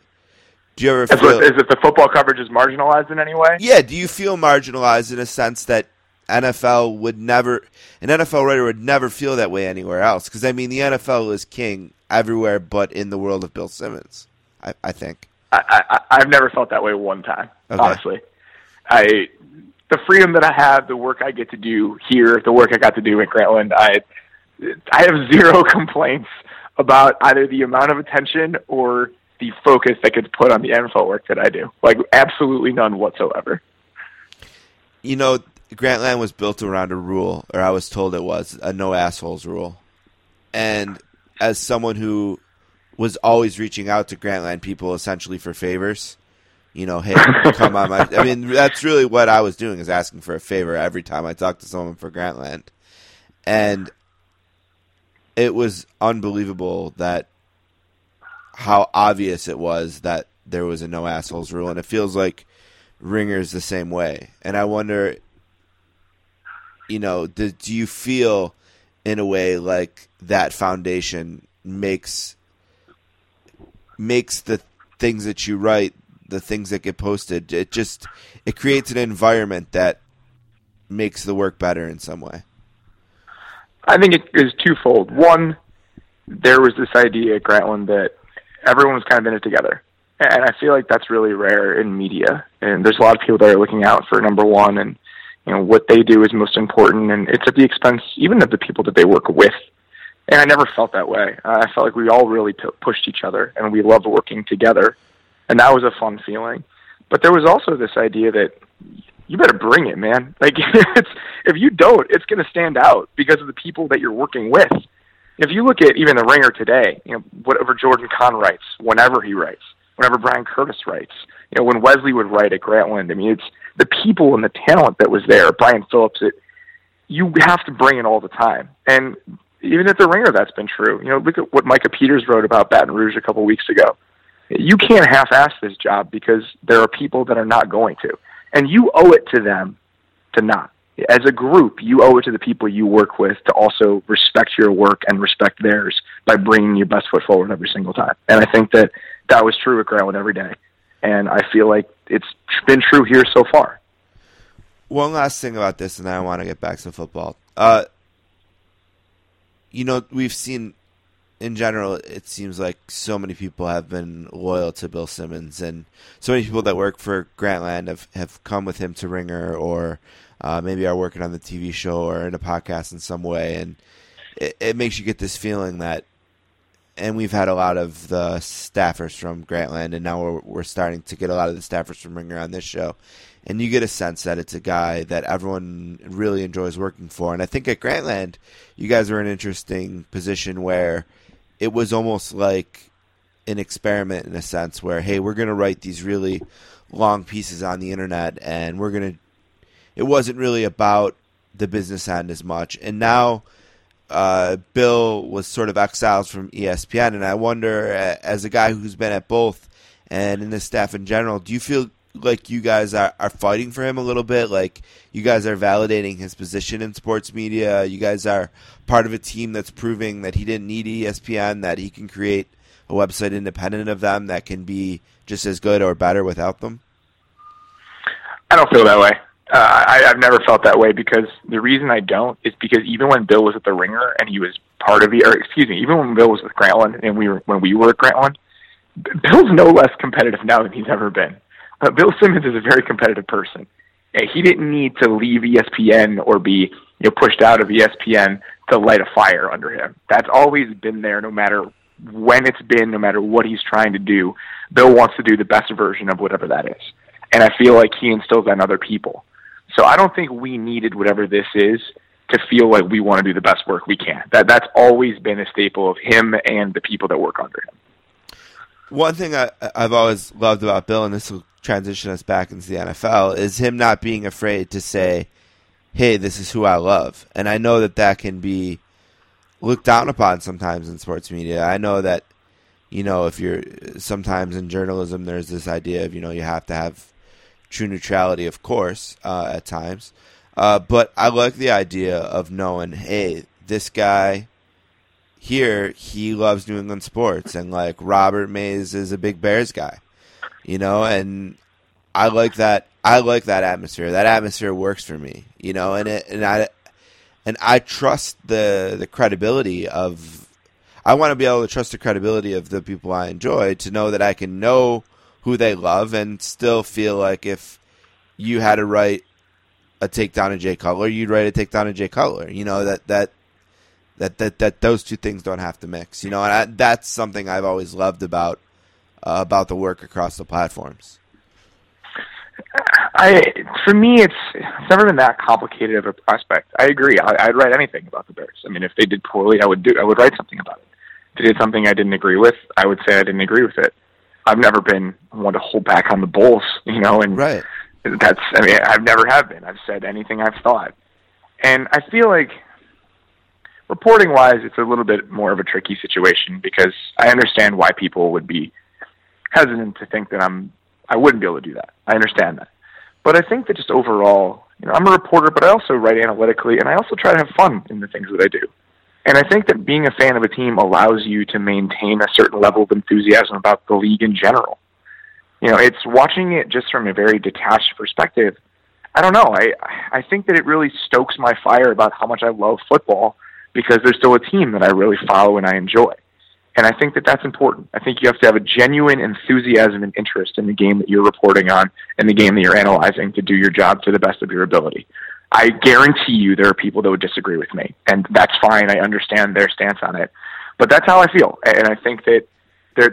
Speaker 2: do you ever
Speaker 6: As
Speaker 2: feel,
Speaker 6: if the football coverage is marginalized in any way.
Speaker 2: yeah, do you feel marginalized in a sense that NFL would never, an NFL writer would never feel that way anywhere else? Because I mean, the NFL is king everywhere, but in the world of Bill Simmons, I, I think.
Speaker 6: I, I, I've never felt that way one time.
Speaker 2: Okay.
Speaker 6: Honestly, I the freedom that I have, the work I get to do here, the work I got to do in Grantland, I I have zero complaints about either the amount of attention or the focus that gets put on the NFL work that I do. Like absolutely none whatsoever.
Speaker 2: You know, Grantland was built around a rule, or I was told it was a no assholes rule. And as someone who was always reaching out to Grantland people essentially for favors, you know, hey, come on my. I mean, that's really what I was doing is asking for a favor every time I talked to someone for Grantland, and it was unbelievable that how obvious it was that there was a no assholes rule, and it feels like Ringer's the same way. And I wonder, you know, do, do you feel in a way like that foundation makes makes the things that you write, the things that get posted, it just it creates an environment that makes the work better in some way.
Speaker 6: I think it is twofold. One, there was this idea at Grantland that everyone was kind of in it together. And I feel like that's really rare in media. And there's a lot of people that are looking out for number one and you know what they do is most important and it's at the expense even of the people that they work with. And I never felt that way. Uh, I felt like we all really p- pushed each other and we loved working together. And that was a fun feeling. But there was also this idea that you better bring it, man. Like it's if you don't, it's going to stand out because of the people that you're working with. If you look at even the Ringer today, you know whatever Jordan Conn writes, whenever he writes, whenever Bryan Curtis writes, you know when Wesley would write at Grantland. I mean, it's the people and the talent that was there. Brian Phillips, it you have to bring it all the time, and even at the Ringer, that's been true. You know, look at what Micah Peters wrote about Baton Rouge a couple weeks ago. You can't half-ass this job because there are people that are not going to and you owe it to them to not. As a group, you owe it to the people you work with to also respect your work and respect theirs by bringing your best foot forward every single time. And I think that that was true at Grantland every day, and I feel like it's been true here so far.
Speaker 2: One last thing about this, and I want to get back to football. Uh, you know, we've seen in general, it seems like so many people have been loyal to Bill Simmons, and so many people that work for Grantland have, have come with him to Ringer, or uh, maybe are working on the TV show or in a podcast in some way, and it, it makes you get this feeling that. And we've had a lot of the staffers from Grantland, and now we're we're starting to get a lot of the staffers from Ringer on this show, and you get a sense that it's a guy that everyone really enjoys working for. And I think at Grantland, you guys are in an interesting position where it was almost like an experiment in a sense where hey we're going to write these really long pieces on the internet and we're going to it wasn't really about the business end as much and now uh, bill was sort of exiled from espn and i wonder as a guy who's been at both and in the staff in general do you feel like you guys are, are fighting for him a little bit? Like you guys are validating his position in sports media. You guys are part of a team that's proving that he didn't need espn that he can create a website independent of them that can be just as good or better without them?
Speaker 6: I don't feel that way. Uh, I, I've never felt that way because the reason I don't is because even when Bill was at the Ringer and he was part of the, or excuse me, even when Bill was with Grantland and we were when we were at Grantland, Bill's no less competitive now than he's ever been. Uh, Bill Simmons is a very competitive person. He didn't need to leave ESPN or be you know pushed out of ESPN to light a fire under him. That's always been there, no matter when it's been, no matter what he's trying to do. Bill wants to do the best version of whatever that is, and I feel like he instills that in other people. So I don't think we needed whatever this is to feel like we want to do the best work we can. That that's always been a staple of him and the people that work under him.
Speaker 2: One thing I, I've always loved about Bill, and this will transition us back into the NFL, is him not being afraid to say, "Hey, this is who I love," and I know that that can be looked down upon sometimes in sports media. I know that you know if you're sometimes in journalism, there's this idea of you know you have to have true neutrality, of course, uh, at times. Uh, but I like the idea of knowing, hey, this guy here, he loves New England sports, and like Robert Mays is a big Bears guy, you know, and I like that. I like that atmosphere. That atmosphere works for me, you know, and it, and I and I trust the the credibility of. I want to be able to trust the credibility of the people I enjoy to know that I can know who they love and still feel like if you had to write a takedown of Jay Cutler, you'd write a takedown of Jay Cutler. You know that that that that that those two things don't have to mix. You know, and I, that's something I've always loved about uh, about the work across the platforms.
Speaker 6: I for me, it's it's never been that complicated of a prospect. I agree. I, I'd write anything about the Bears. I mean, if they did poorly, I would do. I would write something about it. If they did something I didn't agree with, I would say I didn't agree with it. I've never been one to hold back on the Bulls, you know, and
Speaker 2: Right.
Speaker 6: that's. I mean, I've never have been. I've said anything I've thought, and I feel like reporting wise, it's a little bit more of a tricky situation because I understand why people would be hesitant to think that I'm I wouldn't be able to do that. I understand that. But I think that just overall, you know, I'm a reporter, but I also write analytically, and I also try to have fun in the things that I do. And I think that being a fan of a team allows you to maintain a certain level of enthusiasm about the league in general. You know, it's watching it just from a very detached perspective. I don't know. I I think that it really stokes my fire about how much I love football because there's still a team that I really follow and I enjoy. And I think that that's important. I think you have to have a genuine enthusiasm and interest in the game that you're reporting on and the game that you're analyzing to do your job to the best of your ability. I guarantee you there are people that would disagree with me, and that's fine. I understand their stance on it. But that's how I feel. And I think that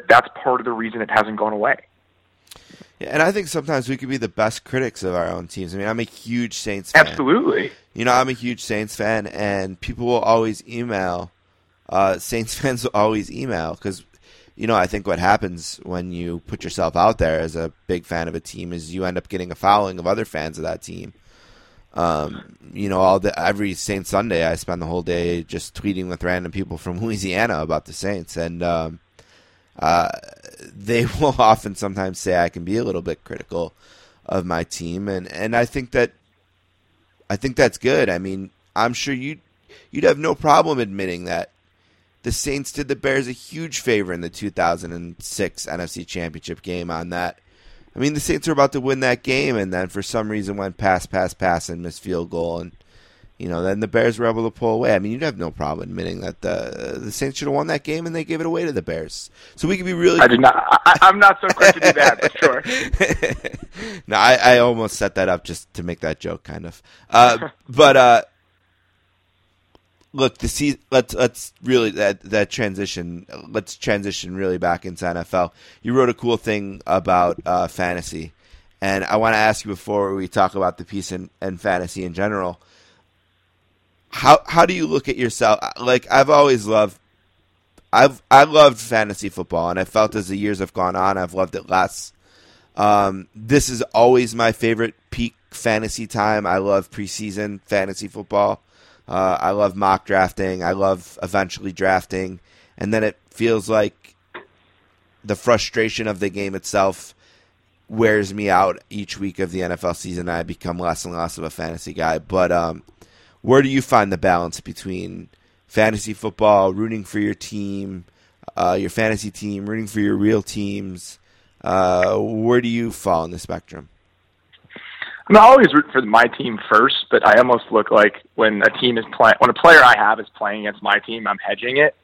Speaker 6: that's part of the reason it hasn't gone away.
Speaker 2: Yeah, and I think sometimes we could be the best critics of our own teams. I mean, I'm a huge Saints fan.
Speaker 6: Absolutely.
Speaker 2: You know, I'm a huge Saints fan, and people will always email. Uh, Saints fans will always email because, you know, I think what happens when you put yourself out there as a big fan of a team is you end up getting a following of other fans of that team. Um, you know, all the every Saint Sunday, I spend the whole day just tweeting with random people from Louisiana about the Saints, and um, uh, they will often sometimes say I can be a little bit critical of my team, and and I think that I think that's good. I mean, I'm sure you you'd have no problem admitting that the Saints did the Bears a huge favor in the 2006 NFC Championship game on that. I mean, the Saints were about to win that game, and then for some reason went pass, pass, pass, and missed field goal, and you know then the Bears were able to pull away. I mean, you'd have no problem admitting that the the Saints should have won that game, and they gave it away to the Bears. So we could be really.
Speaker 6: I did not. I, I'm not so quick to do that, but sure.
Speaker 2: no, I, I almost set that up just to make that joke, kind of. Uh, but uh, look, the let's let's really that that transition. Let's transition really back into NFL. You wrote a cool thing about uh, fantasy, and I want to ask you before we talk about the piece and, and fantasy in general. How how do you look at yourself? Like I've always loved. I've I loved fantasy football, and I felt as the years have gone on, I've loved it less. Um, this is always my favorite peak fantasy time. I love preseason fantasy football. Uh, I love mock drafting. I love eventually drafting, and then it feels like the frustration of the game itself wears me out each week of the NFL season. I become less and less of a fantasy guy. But um, where do you find the balance between fantasy football, rooting for your team, uh, your fantasy team, rooting for your real teams? Uh, where do you fall in the spectrum?
Speaker 6: I mean, I always root for my team first, but I almost look like when a team is playing, when a player I have is playing against my team, I'm hedging it.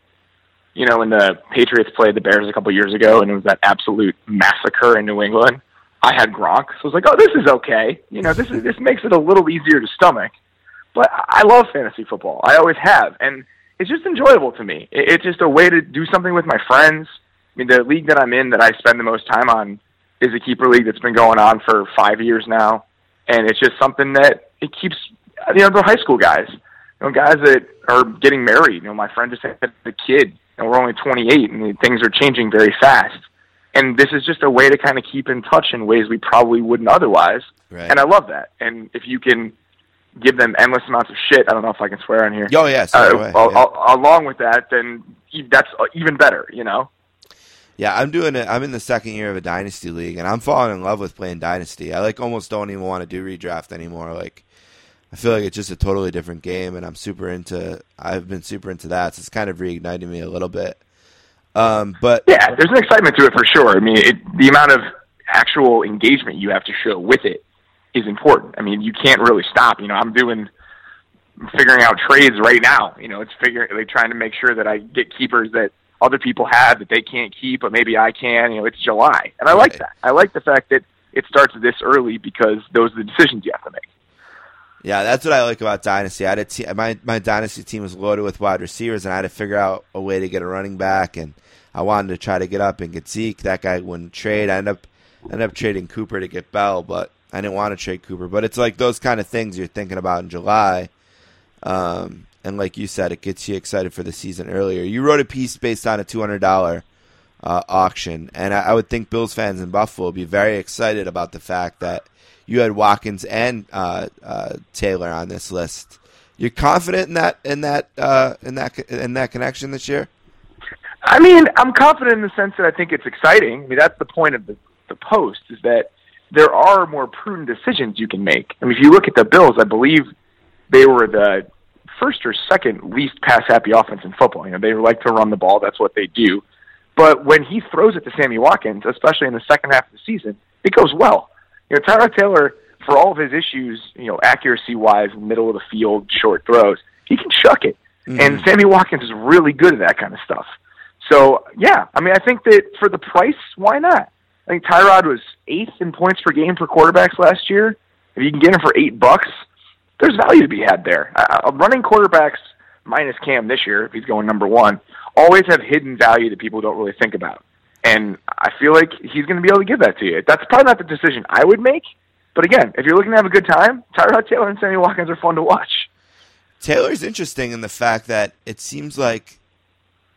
Speaker 6: You know, when the Patriots played the Bears a couple years ago, and it was that absolute massacre in New England. I had Gronk, so I was like, "Oh, this is okay." You know, this is this makes it a little easier to stomach. But I love fantasy football. I always have, and it's just enjoyable to me. It's just a way to do something with my friends. I mean, the league that I'm in that I spend the most time on is a keeper league that's been going on for five years now and it's just something that it keeps you know the high school guys you know guys that are getting married. You know my friend just had a kid and we're only 28 and things are changing very fast. And this is just a way to kind of keep in touch in ways we probably wouldn't otherwise.
Speaker 2: Right.
Speaker 6: and i love that. And if you can give them endless amounts of shit i don't know if i can swear on here.
Speaker 2: Oh yes,
Speaker 6: uh,
Speaker 2: right away,
Speaker 6: al-
Speaker 2: yeah.
Speaker 6: along with that then e- that's uh, even better you know
Speaker 2: Yeah, I'm doing it. I'm in the second year of a dynasty league, and I'm falling in love with playing dynasty. I like almost don't even want to do redraft anymore. Like, I feel like it's just a totally different game, and I'm super into. I've been super into that. So it's kind of reigniting me a little bit. Um, but
Speaker 6: Yeah, there's an excitement to it for sure. I mean, it, the amount of actual engagement you have to show with it is important. I mean, you can't really stop. You know, I'm doing figuring out trades right now. You know, it's figuring like trying to make sure that I get keepers that other people have that they can't keep, but maybe I can. You know, it's July, and I like that. I like the fact that it starts this early because those are the decisions you have to make.
Speaker 2: Yeah, that's what I like about Dynasty. I had a te- my my Dynasty team was loaded with wide receivers, and I had to figure out a way to get a running back. And I wanted to try to get up and get Zeke. That guy wouldn't trade. I ended up ended up trading Cooper to get Bell, but I didn't want to trade Cooper. But it's like those kind of things you're thinking about in July. Um, and like you said, it gets you excited for the season earlier. You wrote a piece based on a two hundred dollar uh, auction, and I, I would think Bills fans in Buffalo would be very excited about the fact that you had Watkins and uh, uh, Taylor on this list. You're confident in that in that uh, in that in that connection this year?
Speaker 6: I mean, I'm confident in the sense that I think it's exciting. I mean, that's the point of the, the post is that there are more prudent decisions you can make. I mean, if you look at the Bills, I believe they were the first or second least pass happy offense in football. You know, they like to run the ball. That's what they do. But when he throws it to Sammy Watkins, especially in the second half of the season, it goes well. You know, Tyrod Taylor, for all of his issues, you know, accuracy wise, middle of the field, short throws, he can chuck it. Mm-hmm. And Sammy Watkins is really good at that kind of stuff. So yeah, I mean, I think that for the price, why not? I think Tyrod was eighth in points per game for quarterbacks last year. If you can get him for eight bucks, there's value to be had there. Uh, running quarterbacks minus Cam this year, if he's going number one, always have hidden value that people don't really think about. And I feel like he's going to be able to give that to you. That's probably not the decision I would make. But again, if you're looking to have a good time, Tyrod Taylor and Sammy Watkins are fun to watch.
Speaker 2: Taylor's interesting in the fact that it seems like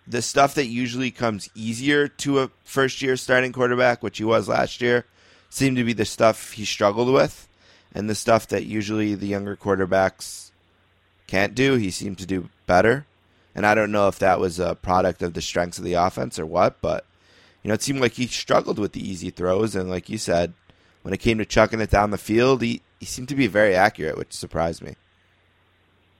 Speaker 2: the stuff that usually comes easier to a first year starting quarterback, which he was last year, seemed to be the stuff he struggled with. And the stuff that usually the younger quarterbacks can't do, he seemed to do better. And I don't know if that was a product of the strengths of the offense or what, but you know, it seemed like he struggled with the easy throws and like you said, when it came to chucking it down the field, he, he seemed to be very accurate, which surprised me.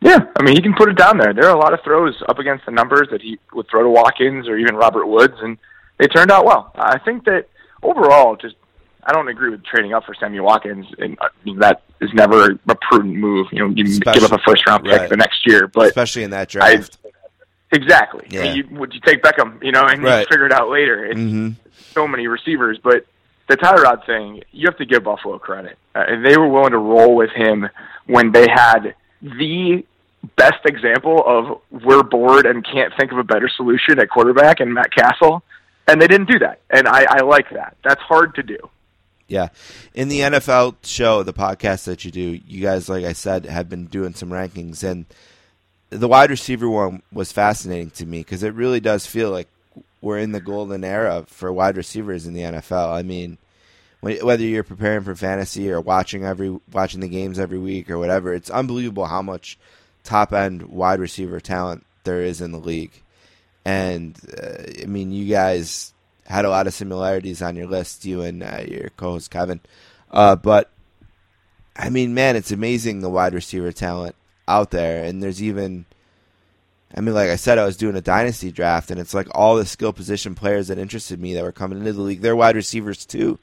Speaker 6: Yeah, I mean, he can put it down there. There are a lot of throws up against the numbers that he would throw to Watkins or even Robert Woods, and they turned out well. I think that overall, just I don't agree with trading up for Sammy Watkins, and I mean, that is never a prudent move. You know, you give up a first round pick
Speaker 2: right.
Speaker 6: the next year, but
Speaker 2: Especially in that
Speaker 6: I
Speaker 2: draft.
Speaker 6: exactly. I
Speaker 2: Yeah.
Speaker 6: mean, you, would you take Beckham? You know, and
Speaker 2: Right.
Speaker 6: figure it out later. It's
Speaker 2: hmm
Speaker 6: so many receivers, but the Tyrod thing, you have to give Buffalo credit. Uh, they were willing to roll with him when they had the best example of we're bored and can't think of a better solution at quarterback and Matt Cassel, and they didn't do that. And I, I like that. That's hard to do.
Speaker 2: Yeah. In the NFL show, the podcast that you do, you guys, like I said, have been doing some rankings, and the wide receiver one was fascinating to me because it really does feel like we're in the golden era for wide receivers in the NFL. I mean, whether you're preparing for fantasy or watching every watching the games every week or whatever, it's unbelievable how much top end wide receiver talent there is in the league. And uh, I mean, you guys had a lot of similarities on your list, you and uh, your co-host Kevin. Uh, but I mean, man, it's amazing the wide receiver talent out there, and there's even. I mean, like I said, I was doing a dynasty draft, and it's like all the skill position players that interested me that were coming into the league. They're wide receivers too,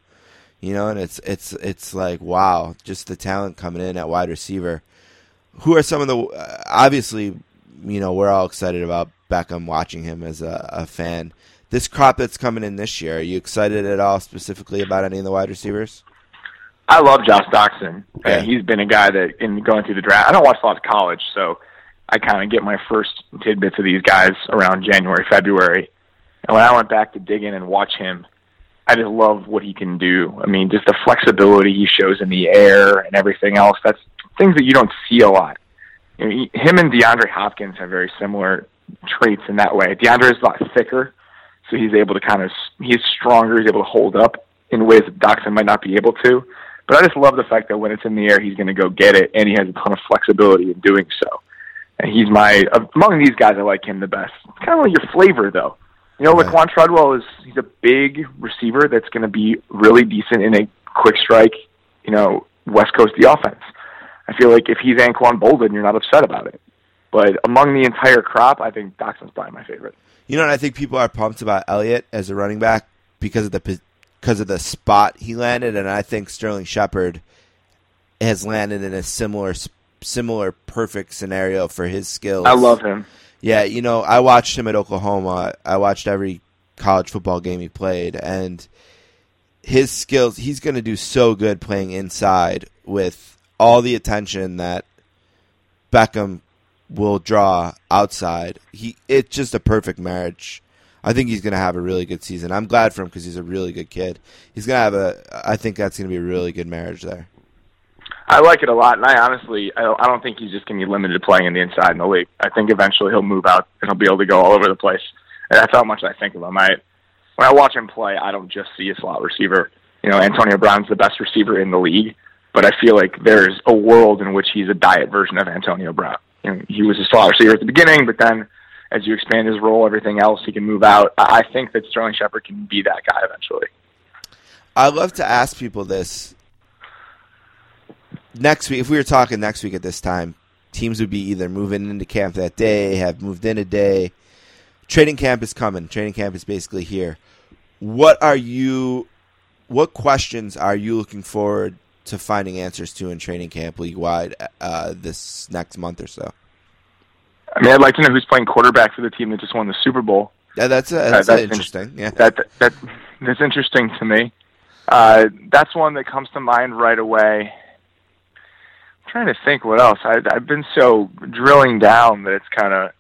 Speaker 2: you know, and it's it's it's like wow, just the talent coming in at wide receiver. Who are some of the obviously, you know, we're all excited about Beckham watching him as a, a fan. This crop that's coming in this year, are you excited at all specifically about any of the wide receivers?
Speaker 6: I love Josh Doctson.
Speaker 2: Yeah.
Speaker 6: And he's been a guy that, in going through the draft, I don't watch a lot of college, so I kind of get my first tidbits of these guys around January, February. And when I went back to dig in and watch him, I just love what he can do. I mean, just the flexibility he shows in the air and everything else. That's things that you don't see a lot. You know, he, him and DeAndre Hopkins have very similar traits in that way. DeAndre is a lot thicker, so he's able to kind of he's stronger. He's able to hold up in ways that Doctson might not be able to. But I just love the fact that when it's in the air, he's going to go get it, and he has a ton of flexibility in doing so. And he's my among these guys, I like him the best. It's kind of like your flavor, though. You know,
Speaker 2: Right.
Speaker 6: Laquon Treadwell is he's a big receiver that's going to be really decent in a quick strike, you know, West Coast the offense. I feel like if he's Anquan Boldin, you're not upset about it. But among the entire crop, I think Doctson's probably my favorite.
Speaker 2: You know, and I think people are pumped about Elliott as a running back because of the because of the spot he landed, and I think Sterling Shepard has landed in a similar similar perfect scenario for his skills.
Speaker 6: I love him.
Speaker 2: Yeah, you know, I watched him at Oklahoma. I watched every college football game he played, and his skills. He's going to do so good playing inside with all the attention that Beckham will draw outside. He it's just a perfect marriage. I think he's going to have a really good season. I'm glad for him because he's a really good kid. He's going to have a. I think that's going to be a really good marriage there.
Speaker 6: I like it a lot, and I honestly, I don't, think he's just going to be limited to playing in the inside in the league. I think eventually he'll move out and he'll be able to go all over the place. And that's how much I think of him. I, when I watch him play, I don't just see a slot receiver. You know, Antonio Brown's the best receiver in the league, but I feel like there's a world in which he's a diet version of Antonio Brown. You know, he was a slot receiver at the beginning, but then as you expand his role, everything else, he can move out. I think that Sterling Shepard can be that guy eventually.
Speaker 2: I love to ask people this. Next week, if we were talking next week at this time, teams would be either moving into camp that day, have moved in a day. Training camp is coming. Training camp is basically here. What are you? What questions are you looking forward to finding answers to in training camp league wide uh, this next month or so?
Speaker 6: I mean, I'd like to know who's playing quarterback for the team that just won the Super Bowl.
Speaker 2: Yeah, that's uh, that's,
Speaker 6: that's
Speaker 2: interesting. Yeah,
Speaker 6: that that that's interesting to me. Uh, that's one that comes to mind right away. I'm trying to think what else. I, I've been so drilling down that it's kind of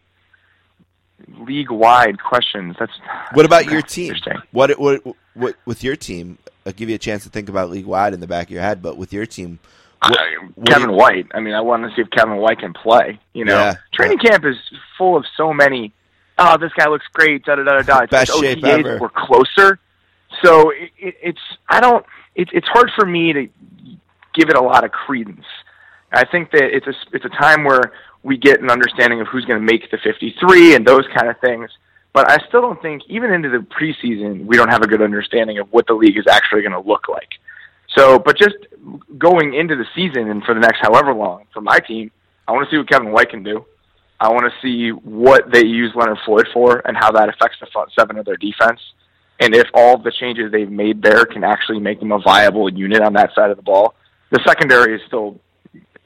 Speaker 6: league wide questions. That's
Speaker 2: What about your team? What what what with your team? I'll give you a chance to think about league wide in the back of your head, but with your team, what, what
Speaker 6: Kevin
Speaker 2: you-
Speaker 6: White. I mean, I want to see if Kevin White can play. You know,
Speaker 2: Yeah.
Speaker 6: training camp is full of so many. Oh, this guy looks great. Da da da da
Speaker 2: Best
Speaker 6: like
Speaker 2: shape
Speaker 6: OTAs
Speaker 2: ever.
Speaker 6: We're closer, so it, it, it's. I don't. It, it's hard for me to give it a lot of credence. I think that it's a it's a time where we get an understanding of who's going to make the 53 and those kind of things. But I still don't think, even into the preseason, we don't have a good understanding of what the league is actually going to look like. So, but just going into the season and for the next however long, for my team, I want to see what Kevin White can do. I want to see what they use Leonard Floyd for and how that affects the front seven of their defense. And if all the changes they've made there can actually make them a viable unit on that side of the ball. The secondary is still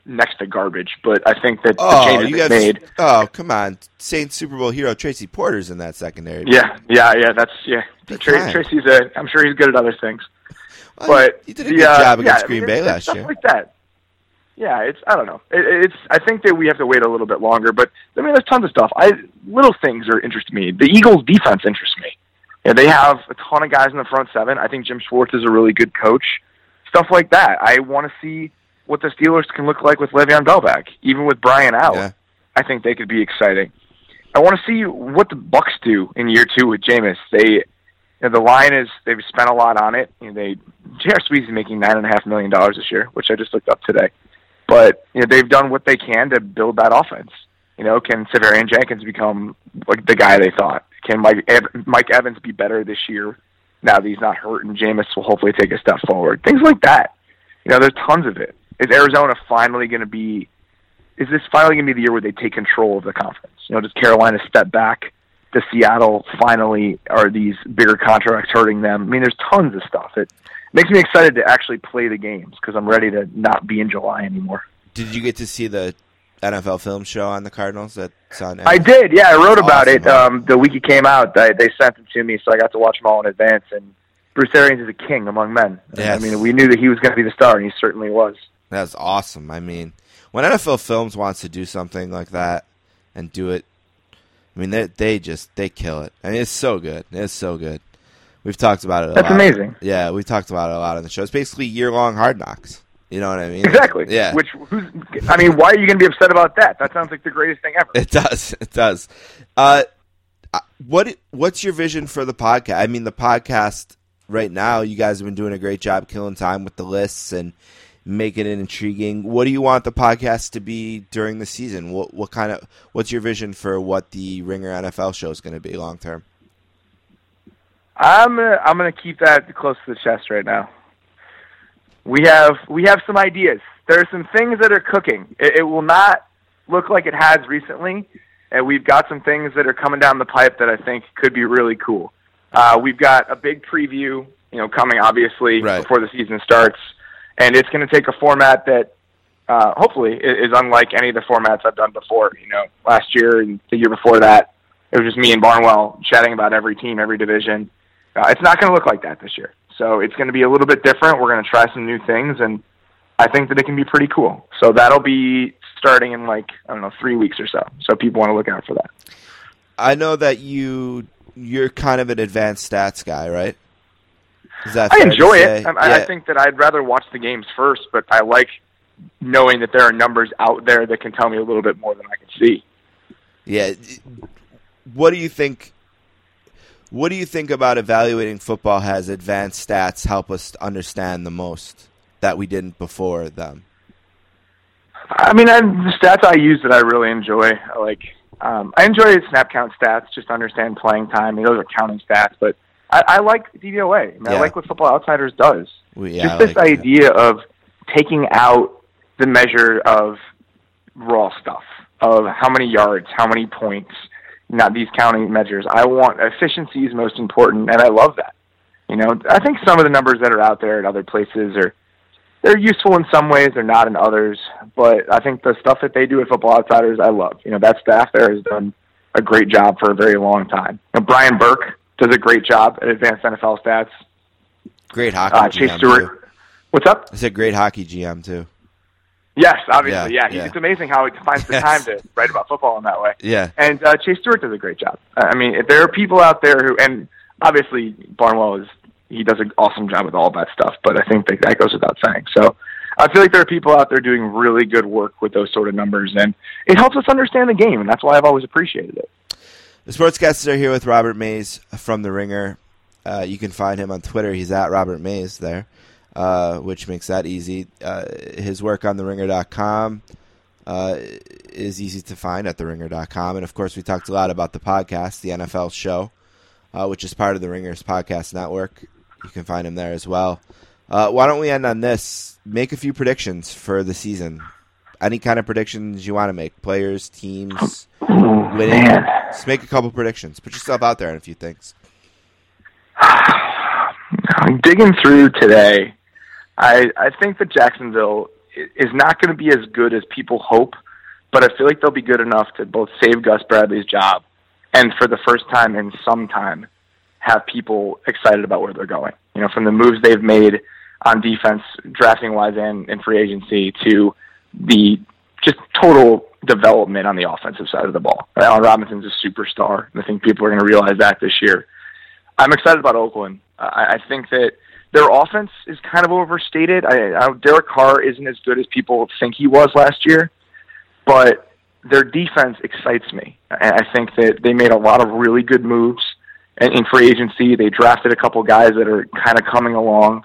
Speaker 6: next to garbage, but I think that the
Speaker 2: Oh,
Speaker 6: changes they've made.
Speaker 2: oh come on, Saints Super Bowl hero Tracy Porter's in that secondary.
Speaker 6: Yeah, yeah, yeah. That's yeah. Tra- Tracy's a. I'm sure he's good at other things.
Speaker 2: Well,
Speaker 6: but
Speaker 2: you did a
Speaker 6: the,
Speaker 2: good
Speaker 6: uh,
Speaker 2: job against
Speaker 6: yeah, I
Speaker 2: Green
Speaker 6: mean,
Speaker 2: Bay last
Speaker 6: stuff
Speaker 2: year.
Speaker 6: Like that. Yeah, it's I don't know. It, it's I think that we have to wait a little bit longer, but I mean, there's tons of stuff. I little things are interesting me. The Eagles' defense interests me. Yeah, they have a ton of guys in the front seven. I think Jim Schwartz is a really good coach. Stuff like that. I want to see what the Steelers can look like with Le'Veon Bell back, even with Brian out.
Speaker 2: Yeah.
Speaker 6: I think they could be exciting. I want to see what the Bucs do in year two with Jameis. They, you know, the line is they've spent a lot on it. You know, they J.R. Sweezy is making nine and a half million dollars this year, which I just looked up today. But you know, they've done what they can to build that offense. You know, can Seferian-Jenkins become like the guy they thought? Can Mike Ev- Mike Evans be better this year? Now that he's not hurt, and Jameis will hopefully take a step forward. Things like that. You know, there's tons of it. Is Arizona finally going to be? Is this finally going to be the year where they take control of the conference? You know, does Carolina step back? Does Seattle finally are these bigger contracts hurting them? I mean, there's tons of stuff. It makes me excited to actually play the games because I'm ready to not be in July anymore.
Speaker 2: Did you get to see the NFL film show on the Cardinals? That's on.
Speaker 6: I did, yeah. I wrote about
Speaker 2: Awesome,
Speaker 6: it um, the week it came out. They, they sent it to me, so I got to watch them all in advance. And Bruce Arians is a king among men.
Speaker 2: Yes.
Speaker 6: I mean, we knew that he was going to be the star, and he certainly was.
Speaker 2: That's awesome. I mean, when NFL Films wants to do something like that and do it, I mean, they they just they kill it. I mean, it's so good. It's so good. We've talked about it. A
Speaker 6: That's
Speaker 2: lot.
Speaker 6: amazing.
Speaker 2: Yeah, we've talked about it a lot on the show. It's basically year long hard knocks. You know what I mean?
Speaker 6: Exactly.
Speaker 2: Yeah.
Speaker 6: Which, who's? I mean, why are you going to be upset about that? That sounds like the greatest thing ever.
Speaker 2: It does. It does. Uh, uh, what What's your vision for the podcast? I mean, the podcast right now. You guys have been doing a great job killing time with the lists and making it intriguing. What do you want the podcast to be during the season? What What kind of What's your vision for what the Ringer NFL show is going to be long term?
Speaker 6: I'm gonna I'm gonna keep that close to the chest right now. We have we have some ideas. There are some things that are cooking. It, it will not look like it has recently, and we've got some things that are coming down the pipe that I think could be really cool. Uh, we've got a big preview, you know, coming obviously
Speaker 2: Right.
Speaker 6: before the season starts, and it's going to take a format that uh, hopefully is unlike any of the formats I've done before. You know, last year and the year before that, it was just me and Barnwell chatting about every team, every division. Uh, it's not going to look like that this year. So it's going to be a little bit different. We're going to try some new things, and I think that it can be pretty cool. So that'll be starting in like I don't know three weeks or so. So people want to look out for that.
Speaker 2: I know that you you're kind of an advanced stats guy, right?
Speaker 6: I enjoy it. I, I think that I'd rather watch the games first, but I like knowing that there are numbers out there that can tell me a little bit more than I can see.
Speaker 2: Yeah. What do you think? What do you think about evaluating football has advanced stats help us understand the most that we didn't before them?
Speaker 6: I mean, I, the stats I use that I really enjoy, like um, I enjoy snap count stats just to understand playing time. I mean, those are counting stats, but I, I like DVOA. I, mean, I like what Football Outsiders does.
Speaker 2: We, yeah,
Speaker 6: just this
Speaker 2: like
Speaker 6: idea of taking out the measure of raw stuff of how many yards, how many points, not these counting measures. I want efficiency is most important, and I love that. You know, I think some of the numbers that are out there at other places are they're useful in some ways, they're not in others. But I think the stuff that they do at Football Outsiders, I love. You know, that staff there has done a great job for a very long time. You know, Brian Burke does a great job at Advanced NFL Stats.
Speaker 2: Great hockey.
Speaker 6: Uh, Chase
Speaker 2: GM,
Speaker 6: Stuart.
Speaker 2: Too.
Speaker 6: What's up?
Speaker 2: It's a great hockey GM too.
Speaker 6: Yes, obviously.
Speaker 2: Yeah,
Speaker 6: Yeah, He-
Speaker 2: yeah.
Speaker 6: it's amazing how he finds the
Speaker 2: Yes.
Speaker 6: time to write about football in that way.
Speaker 2: Yeah.
Speaker 6: And uh, Chase Stuart does a great job. Uh, I mean, if there are people out there who, and obviously Barnwell is, he does an awesome job with all that stuff, but I think that, that goes without saying. So I feel like there are people out there doing really good work with those sort of numbers, and it helps us understand the game, and that's why I've always appreciated it.
Speaker 2: The sportscasters are here with Robert Mays from The Ringer. Uh, you can find him on Twitter. He's at Robert Mays there, uh, which makes that easy. Uh, his work on TheRinger.com uh, is easy to find at TheRinger.com. And of course, we talked a lot about the podcast, the NFL show, uh, which is part of The Ringer's podcast network. You can find him there as well. Uh, why don't we end on this? Make a few predictions for the season. Any kind of predictions you want to make? Players, teams, oh, winning.
Speaker 6: man.
Speaker 2: Just make a couple predictions. Put yourself out there on a few things.
Speaker 6: digging through today, I I think that Jacksonville is not going to be as good as people hope, but I feel like they'll be good enough to both save Gus Bradley's job and for the first time in some time have people excited about where they're going. You know, from the moves they've made on defense, drafting wise and in free agency to the just total development on the offensive side of the ball. Allen Robinson's a superstar, and I think people are going to realize that this year. I'm excited about Oakland. I, I think that their offense is kind of overstated. I, I, Derek Carr isn't as good as people think he was last year, but their defense excites me. And I think that they made a lot of really good moves in, in free agency. They drafted a couple guys that are kind of coming along,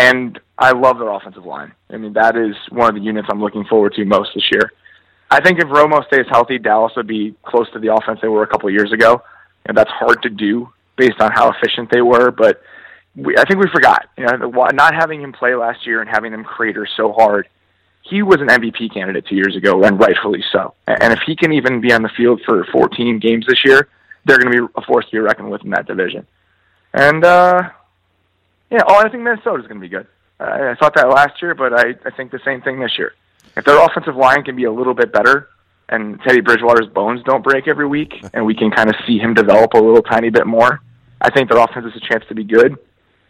Speaker 6: and I love their offensive line. I mean, that is one of the units I'm looking forward to most this year. I think if Romo stays healthy, Dallas would be close to the offense they were a couple of years ago, and that's hard to do based on how efficient they were. But we, I think we forgot, you know, not having him play last year and having them crater so hard. He was an MVP candidate two years ago, and rightfully so. And if he can even be on the field for 14 games this year, they're going to be a force to be reckoned with in that division. And uh, yeah, oh, I think Minnesota's going to be good. I, I thought that last year, but I, I think the same thing this year. If their offensive line can be a little bit better, and Teddy Bridgewater's bones don't break every week, and we can kind of see him develop a little tiny bit more, I think their offense has a chance to be good,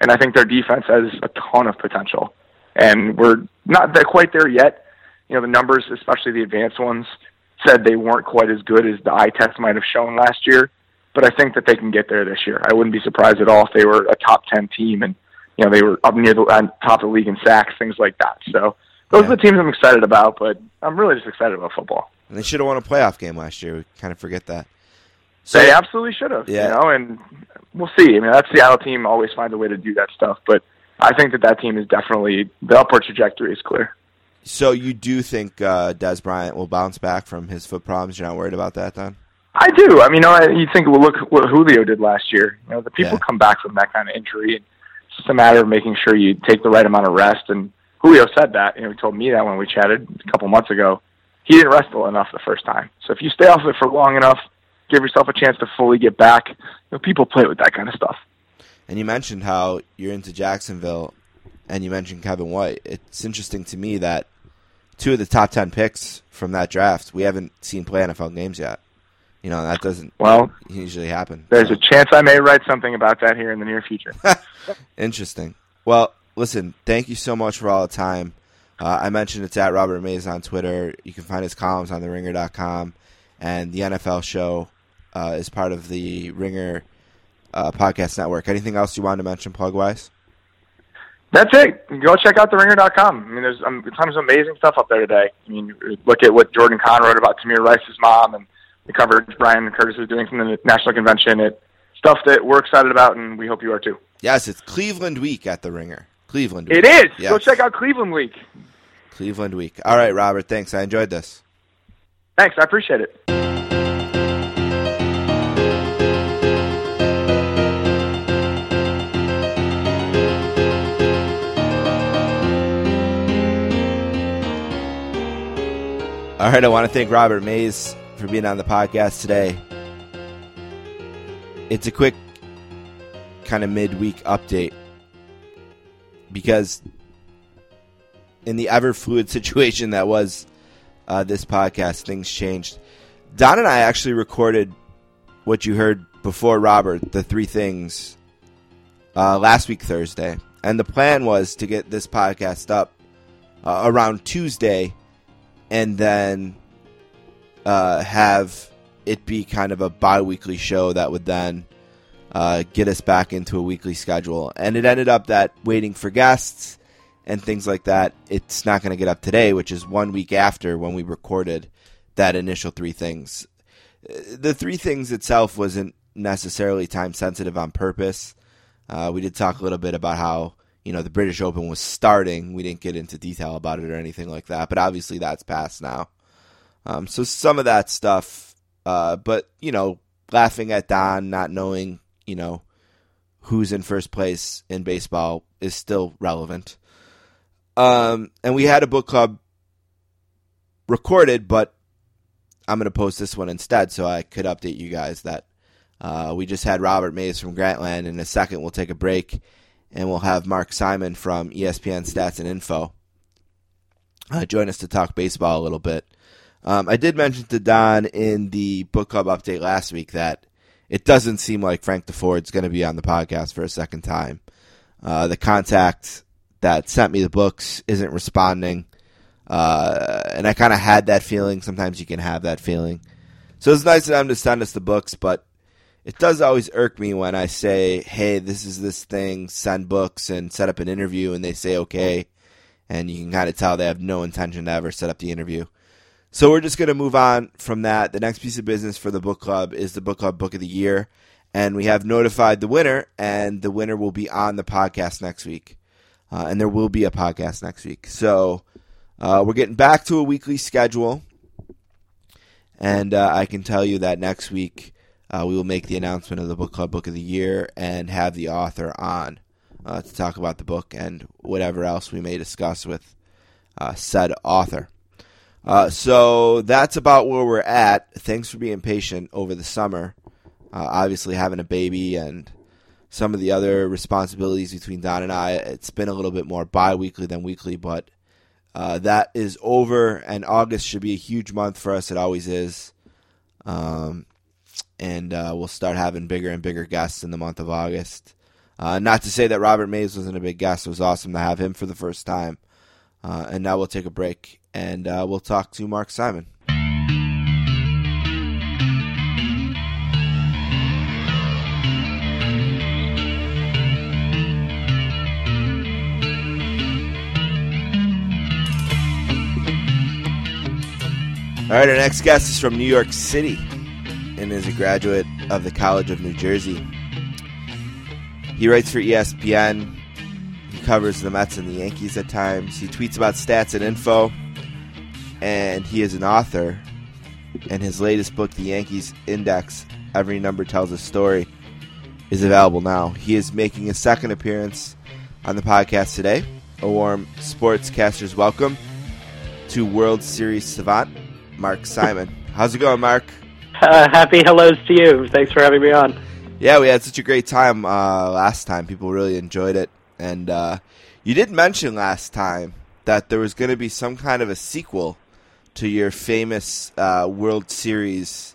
Speaker 6: and I think their defense has a ton of potential. And we're not that quite there yet. You know, the numbers, especially the advanced ones, said they weren't quite as good as the eye test might have shown last year. But I think that they can get there this year. I wouldn't be surprised at all if they were a top ten team and you know they were up near the on top of the league in sacks, things like that. So those
Speaker 2: Yeah.
Speaker 6: are the teams I'm excited about. But I'm really just excited about football.
Speaker 2: And they should have won a playoff game last year. We kind of forget that. So
Speaker 6: they absolutely should have.
Speaker 2: Yeah.
Speaker 6: You know, and we'll see. I mean, that Seattle team always finds a way to do that stuff. But I think that that team is definitely the upward trajectory is clear.
Speaker 2: so you do think uh, Dez Bryant will bounce back from his foot problems? You're not worried about that, then?
Speaker 6: I do. I mean, you, know, you think, well, look what Julio did last year. You know, the people
Speaker 2: Yeah.
Speaker 6: come back from that kind of injury. It's just a matter of making sure you take the right amount of rest. And Julio said that. You know, he told me that when we chatted a couple months ago. He didn't rest well enough the first time. So if you stay off it for long enough, give yourself a chance to fully get back. You know, people play with that kind of stuff.
Speaker 2: And you mentioned how you're into Jacksonville, and you mentioned Kevin White. It's interesting to me that two of the top ten picks from that draft we haven't seen play NFL games yet. You know that doesn't
Speaker 6: Well,
Speaker 2: usually happen.
Speaker 6: there's
Speaker 2: So-
Speaker 6: a chance I may write something about that here in the near future.
Speaker 2: Interesting. Well, listen, thank you so much for all the time. Uh, I mentioned it's at Robert Mays on Twitter. You can find his columns on theringer.com. And the NFL show uh, is part of the Ringer uh, podcast network. Anything else you wanted to mention plug wise?
Speaker 6: That's it. Go check out theringer.com. I mean, there's um, tons of amazing stuff up there today. I mean, look at what Jordan Conn wrote about Tamir Rice's mom and the coverage Bryan Curtis is doing from the national convention. It stuff that we're excited about, and we hope you are too.
Speaker 2: Yes, it's Cleveland Week at the Ringer. Cleveland Week.
Speaker 6: It is.
Speaker 2: Yes.
Speaker 6: Go check out Cleveland Week.
Speaker 2: Cleveland Week. All right, Robert. Thanks. I enjoyed this.
Speaker 6: Thanks. I appreciate it.
Speaker 2: All right, I want to thank Robert Mays for being on the podcast today. It's a quick kind of midweek update because in the ever fluid situation that was uh, this podcast, things changed. Don and I actually recorded what you heard before Robert, the three things, uh, last week Thursday, and the plan was to get this podcast up uh, around Tuesday and then uh, have it be kind of a bi-weekly show that would then uh, get us back into a weekly schedule. And it ended up that waiting for guests and things like that, it's not going to get up today, which is one week after when we recorded that initial three things. Uh, The three things itself wasn't necessarily time sensitive on purpose. Uh, we did talk a little bit about how you know the British Open was starting. We didn't get into detail about it or anything like that, but obviously that's past now. Um, so some of that stuff, uh, but you know, laughing at Don, not knowing you know who's in first place in baseball is still relevant. Um, and we had a book club recorded, but I'm going to post this one instead so I could update you guys that uh, we just had Robert Mays from Grantland. In a second, we'll take a break and we'll have Mark Simon from ESPN Stats and Info uh, join us to talk baseball a little bit. Um, I did mention to Don in the book club update last week that it doesn't seem like Frank Deford's going to be on the podcast for a second time. Uh, the contact that sent me the books isn't responding. Uh, and I kind of had that feeling. Sometimes you can have that feeling. So it's nice of them to send us the books, but it does always irk me when I say, hey, this is this thing, send books and set up an interview, and they say okay. And you can kind of tell they have no intention to ever set up the interview. So we're just going to move on from that. The next piece of business for the book club is the book club book of the year. And we have notified the winner, and the winner will be on the podcast next week. Uh, and there will be a podcast next week. So uh, we're getting back to a weekly schedule. And uh, I can tell you that next week uh, we will make the announcement of the book club book of the year and have the author on uh, to talk about the book and whatever else we may discuss with uh, said author. Uh, so that's about where we're at. Thanks for being patient over the summer. Uh, obviously, having a baby and some of the other responsibilities between Don and I, it's been a little bit more bi weekly than weekly, but uh, that is over, and August should be a huge month for us. It always is. Um, and uh, we'll start having bigger and bigger guests in the month of August. Uh, not to say that Robert Mays wasn't a big guest. It was awesome to have him for the first time. Uh, and now we'll take a break and uh, we'll talk to Mark Simon. All right, our next guest is from New York City and is a graduate of the College of New Jersey. He writes for ESPN. He covers the Mets and the Yankees at times. He tweets about stats and info. And he is an author and his latest book, The Yankees Index Every Number Tells a Story, is available now. He is making a second appearance on the podcast today. A warm sportscaster's welcome to World Series savant, Mark Simon. How's it going, Mark?
Speaker 7: Uh, happy hellos to you. Thanks for having me on.
Speaker 2: Yeah, we had such a great time uh, last time. People really enjoyed it. And uh, you did mention last time that there was going to be some kind of a sequel to your famous uh, World Series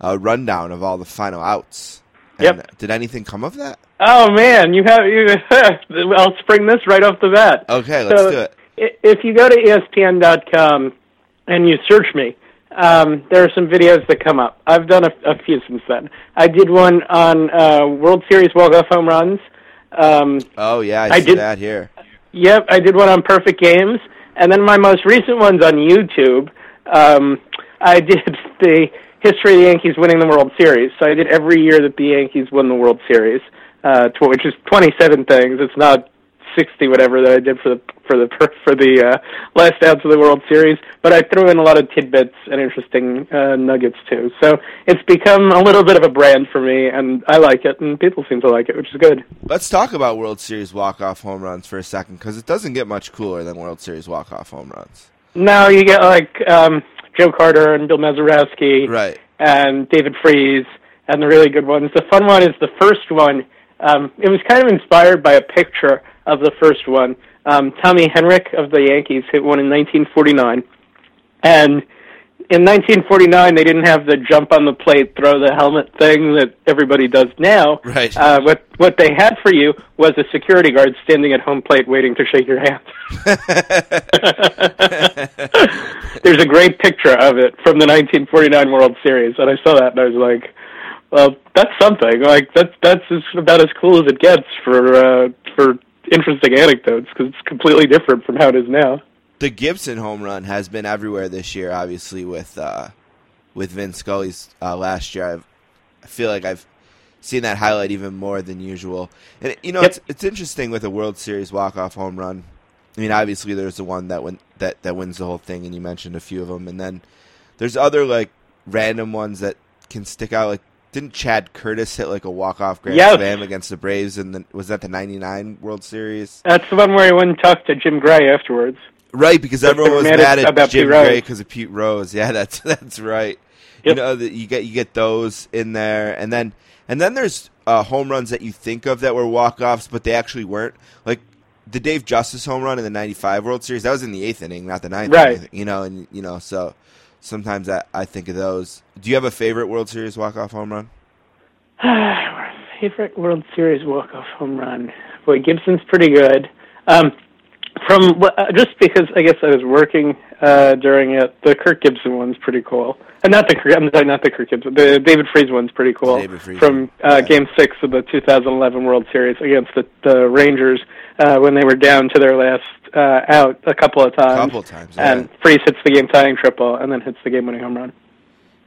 Speaker 2: uh, rundown of all the final outs. And
Speaker 7: Yep.
Speaker 2: Did anything come of that?
Speaker 7: Oh man, you have you. I'll spring this right off the bat.
Speaker 2: Okay, let's
Speaker 7: So,
Speaker 2: do it.
Speaker 7: If you go to ESPN.com and you search me, um, there are some videos that come up. I've done a, a few since then. I did one on uh, World Series walk-off home runs. Um,
Speaker 2: Oh yeah, I,
Speaker 7: I did-
Speaker 2: that here.
Speaker 7: Yep, I did one on Perfect Games, and then my most recent one's on YouTube. Um, I did the history of the Yankees winning the World Series. So I did every year that the Yankees won the World Series, uh, which is 27 things. It's not 60 whatever that I did for the for the for the uh, last outs of the World Series. But I threw in a lot of tidbits and interesting uh, nuggets too. So it's become a little bit of a brand for me, and I like it, and people seem to like it, which is good.
Speaker 2: Let's talk about World Series walk-off home runs for a second because it doesn't get much cooler than World Series walk-off home runs.
Speaker 7: No, you get like um, Joe Carter and Bill Mazeroski
Speaker 2: Right.
Speaker 7: and David Freese, and the really good ones. The fun one is the first one. Um, it was kind of inspired by a picture of the first one. Um, Tommy Henrich of the Yankees hit one in 1949, and in 1949 they didn't have the jump on the plate, throw the helmet thing that everybody does now.
Speaker 2: Right.
Speaker 7: Uh, what what they had for you was a security guard standing at home plate waiting to shake your hand. There's a great picture of it from the 1949 World Series, and I saw that and I was like, "Well, that's something. Like that's that's as, about as cool as it gets for uh, for interesting anecdotes because it's completely different from how it is now."
Speaker 2: the Gibson home run has been everywhere this year. Obviously, with uh, with Vin Scully's uh, last year, I've, I feel like I've seen that highlight even more than usual. And you know,
Speaker 7: Yep.
Speaker 2: it's it's interesting with a World Series walk off home run. I mean, obviously, there's the one that win, that that wins the whole thing, and you mentioned a few of them, and then there's other like random ones that can stick out. Like, didn't Chad Curtis hit like a walk off grand
Speaker 7: Yes.
Speaker 2: slam against the Braves? And was that the '99 World Series?
Speaker 7: That's the one where he went and talked to Jim Gray afterwards.
Speaker 2: Right, because everyone was
Speaker 7: mad at-
Speaker 2: at Jim
Speaker 7: Pete
Speaker 2: Gray because of Pete Rose. Yeah, that's that's right. You know that you get you get those in there, and then and then there's uh, home runs that you think of that were walk offs, but they actually weren't. Like the Dave Justice home run in the '95 World Series, that was in the eighth inning, not the ninth.
Speaker 7: Right.
Speaker 2: Inning, you know, and you know, so sometimes I, I think of those. Do you have a favorite World Series walk off home run?
Speaker 7: Favorite World Series walk-off home run? Boy, Gibson's pretty good. Um, from uh, just because I guess I was working uh, during it, the Kirk Gibson one's pretty cool. Uh, not the Kirk, I'm sorry, not the Kirk Gibson. The David Freese one's pretty cool.
Speaker 2: David Freese
Speaker 7: from uh,
Speaker 2: yeah.
Speaker 7: Game Six of the 2011 World Series against the, the Rangers uh, when they were down to their last uh, out a couple of times.
Speaker 2: couple times, yeah.
Speaker 7: And Freese hits the game-tying triple and then hits the game-winning home run.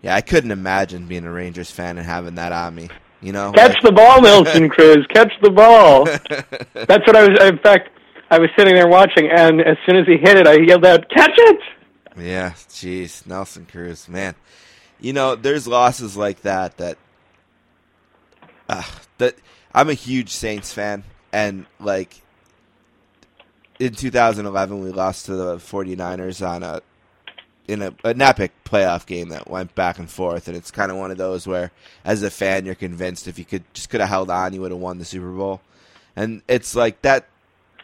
Speaker 2: Yeah, I couldn't imagine being a Rangers fan and having that on me. You know,
Speaker 7: Catch
Speaker 2: Like-
Speaker 7: the ball, Nelson Cruz. Catch the ball. That's what I was. In fact, I was sitting there watching, and as soon as he hit it, I yelled out, "Catch it!"
Speaker 2: Yeah, jeez, Nelson Cruz, man. You know, there's losses like that that uh, that I'm a huge Saints fan and like in 2011 we lost to the 49ers on a in a, an epic playoff game that went back and forth and it's kind of one of those where as a fan you're convinced if you could just could have held on you would have won the Super Bowl. And it's like that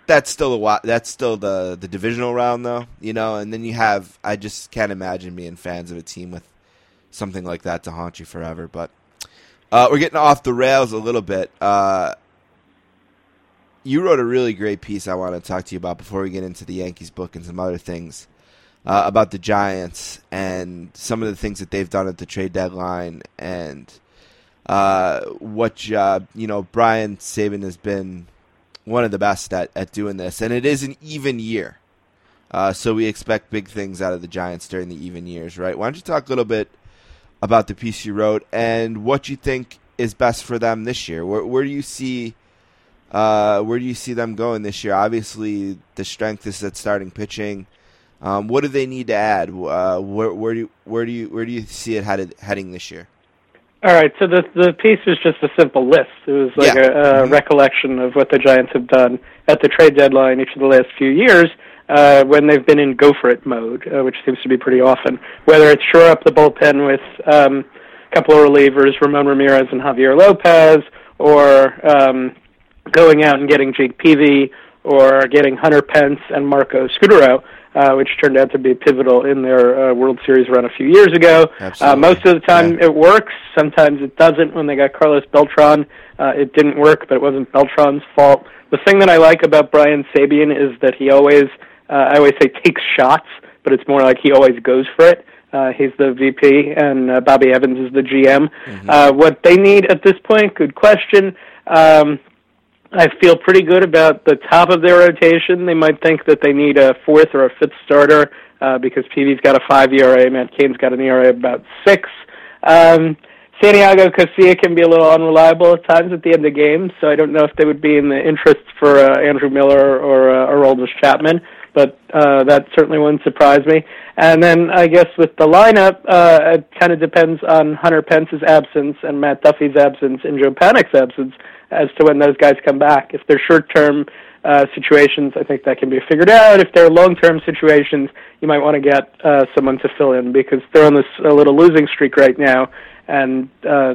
Speaker 2: that's still a wa- that's still the the divisional round though, you know. And then you have I just can't imagine being fans of a team with something like that to haunt you forever. But uh, we're getting off the rails a little bit. Uh, you wrote a really great piece I want to talk to you about before we get into the Yankees book and some other things uh, about the Giants and some of the things that they've done at the trade deadline and uh, what you know Brian Sabean has been one of the best at, at doing this, and it is an even year. Uh, so we expect big things out of the Giants during the even years, right? Why don't you talk a little bit about the piece you wrote and what you think is best for them this year? Where, where do you see uh, where do you see them going this year? Obviously, the strength is at starting pitching. Um, what do they need to add? Uh, where, where do you, where do you where do you see it headed, heading this year?
Speaker 7: All right, so the the piece was just a simple list. It was like
Speaker 2: Yeah.
Speaker 7: a, a
Speaker 2: Mhm.
Speaker 7: recollection of what the Giants have done at the trade deadline each of the last few years uh, when they've been in go for it mode, uh, which seems to be pretty often. Whether it's shore up the bullpen with um, a couple of relievers, Ramon Ramirez and Javier Lopez, or um, going out and getting Jake Peavy, or getting Hunter Pence and Marco Scutaro. Uh, which turned out to be pivotal in their uh, World Series run a few years ago. Uh, most of the time,
Speaker 2: Yeah.
Speaker 7: it works. Sometimes it doesn't. When they got Carlos Beltran, uh, it didn't work, but it wasn't Beltran's fault. The thing that I like about Brian Sabean is that he always, uh, I always say takes shots, but it's more like he always goes for it. Uh, he's the VP, and uh, Bobby Evans is the GM. Uh, what they need at this point, good question. Um, I feel pretty good about the top of their rotation. They might think that they need a fourth or a fifth starter uh, because Peavy's got a five ERA, Matt Cain's got an ERA about six. Um, Santiago Casilla can be a little unreliable at times at the end of games, so I don't know if they would be in the interest for uh, Andrew Miller or uh, Aroldis Chapman, but uh, that certainly wouldn't surprise me. And then I guess with the lineup, uh, it kind of depends on Hunter Pence's absence and Matt Duffy's absence and Joe Panik's absence as to when those guys come back. If they're short-term uh, situations, I think that can be figured out. If they're long-term situations, you might want to get uh, someone to fill in because they're on this a little losing streak right now, and uh,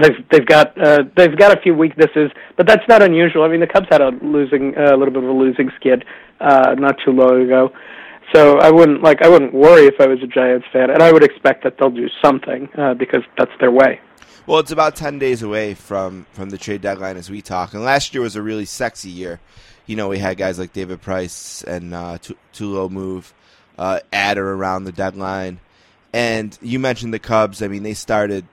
Speaker 7: they've they've got uh, they've got a few weaknesses, but that's not unusual. I mean, the Cubs had a losing uh, a little bit of a losing skid uh, not too long ago. So I wouldn't like I wouldn't worry if I was a Giants fan, and I would expect that they'll do something uh, because that's their way.
Speaker 2: Well, it's about ten days away from from the trade deadline as we talk, and last year was a really sexy year. You know, we had guys like David Price and uh, Tulo move uh, at or around the deadline, and you mentioned the Cubs. I mean, they started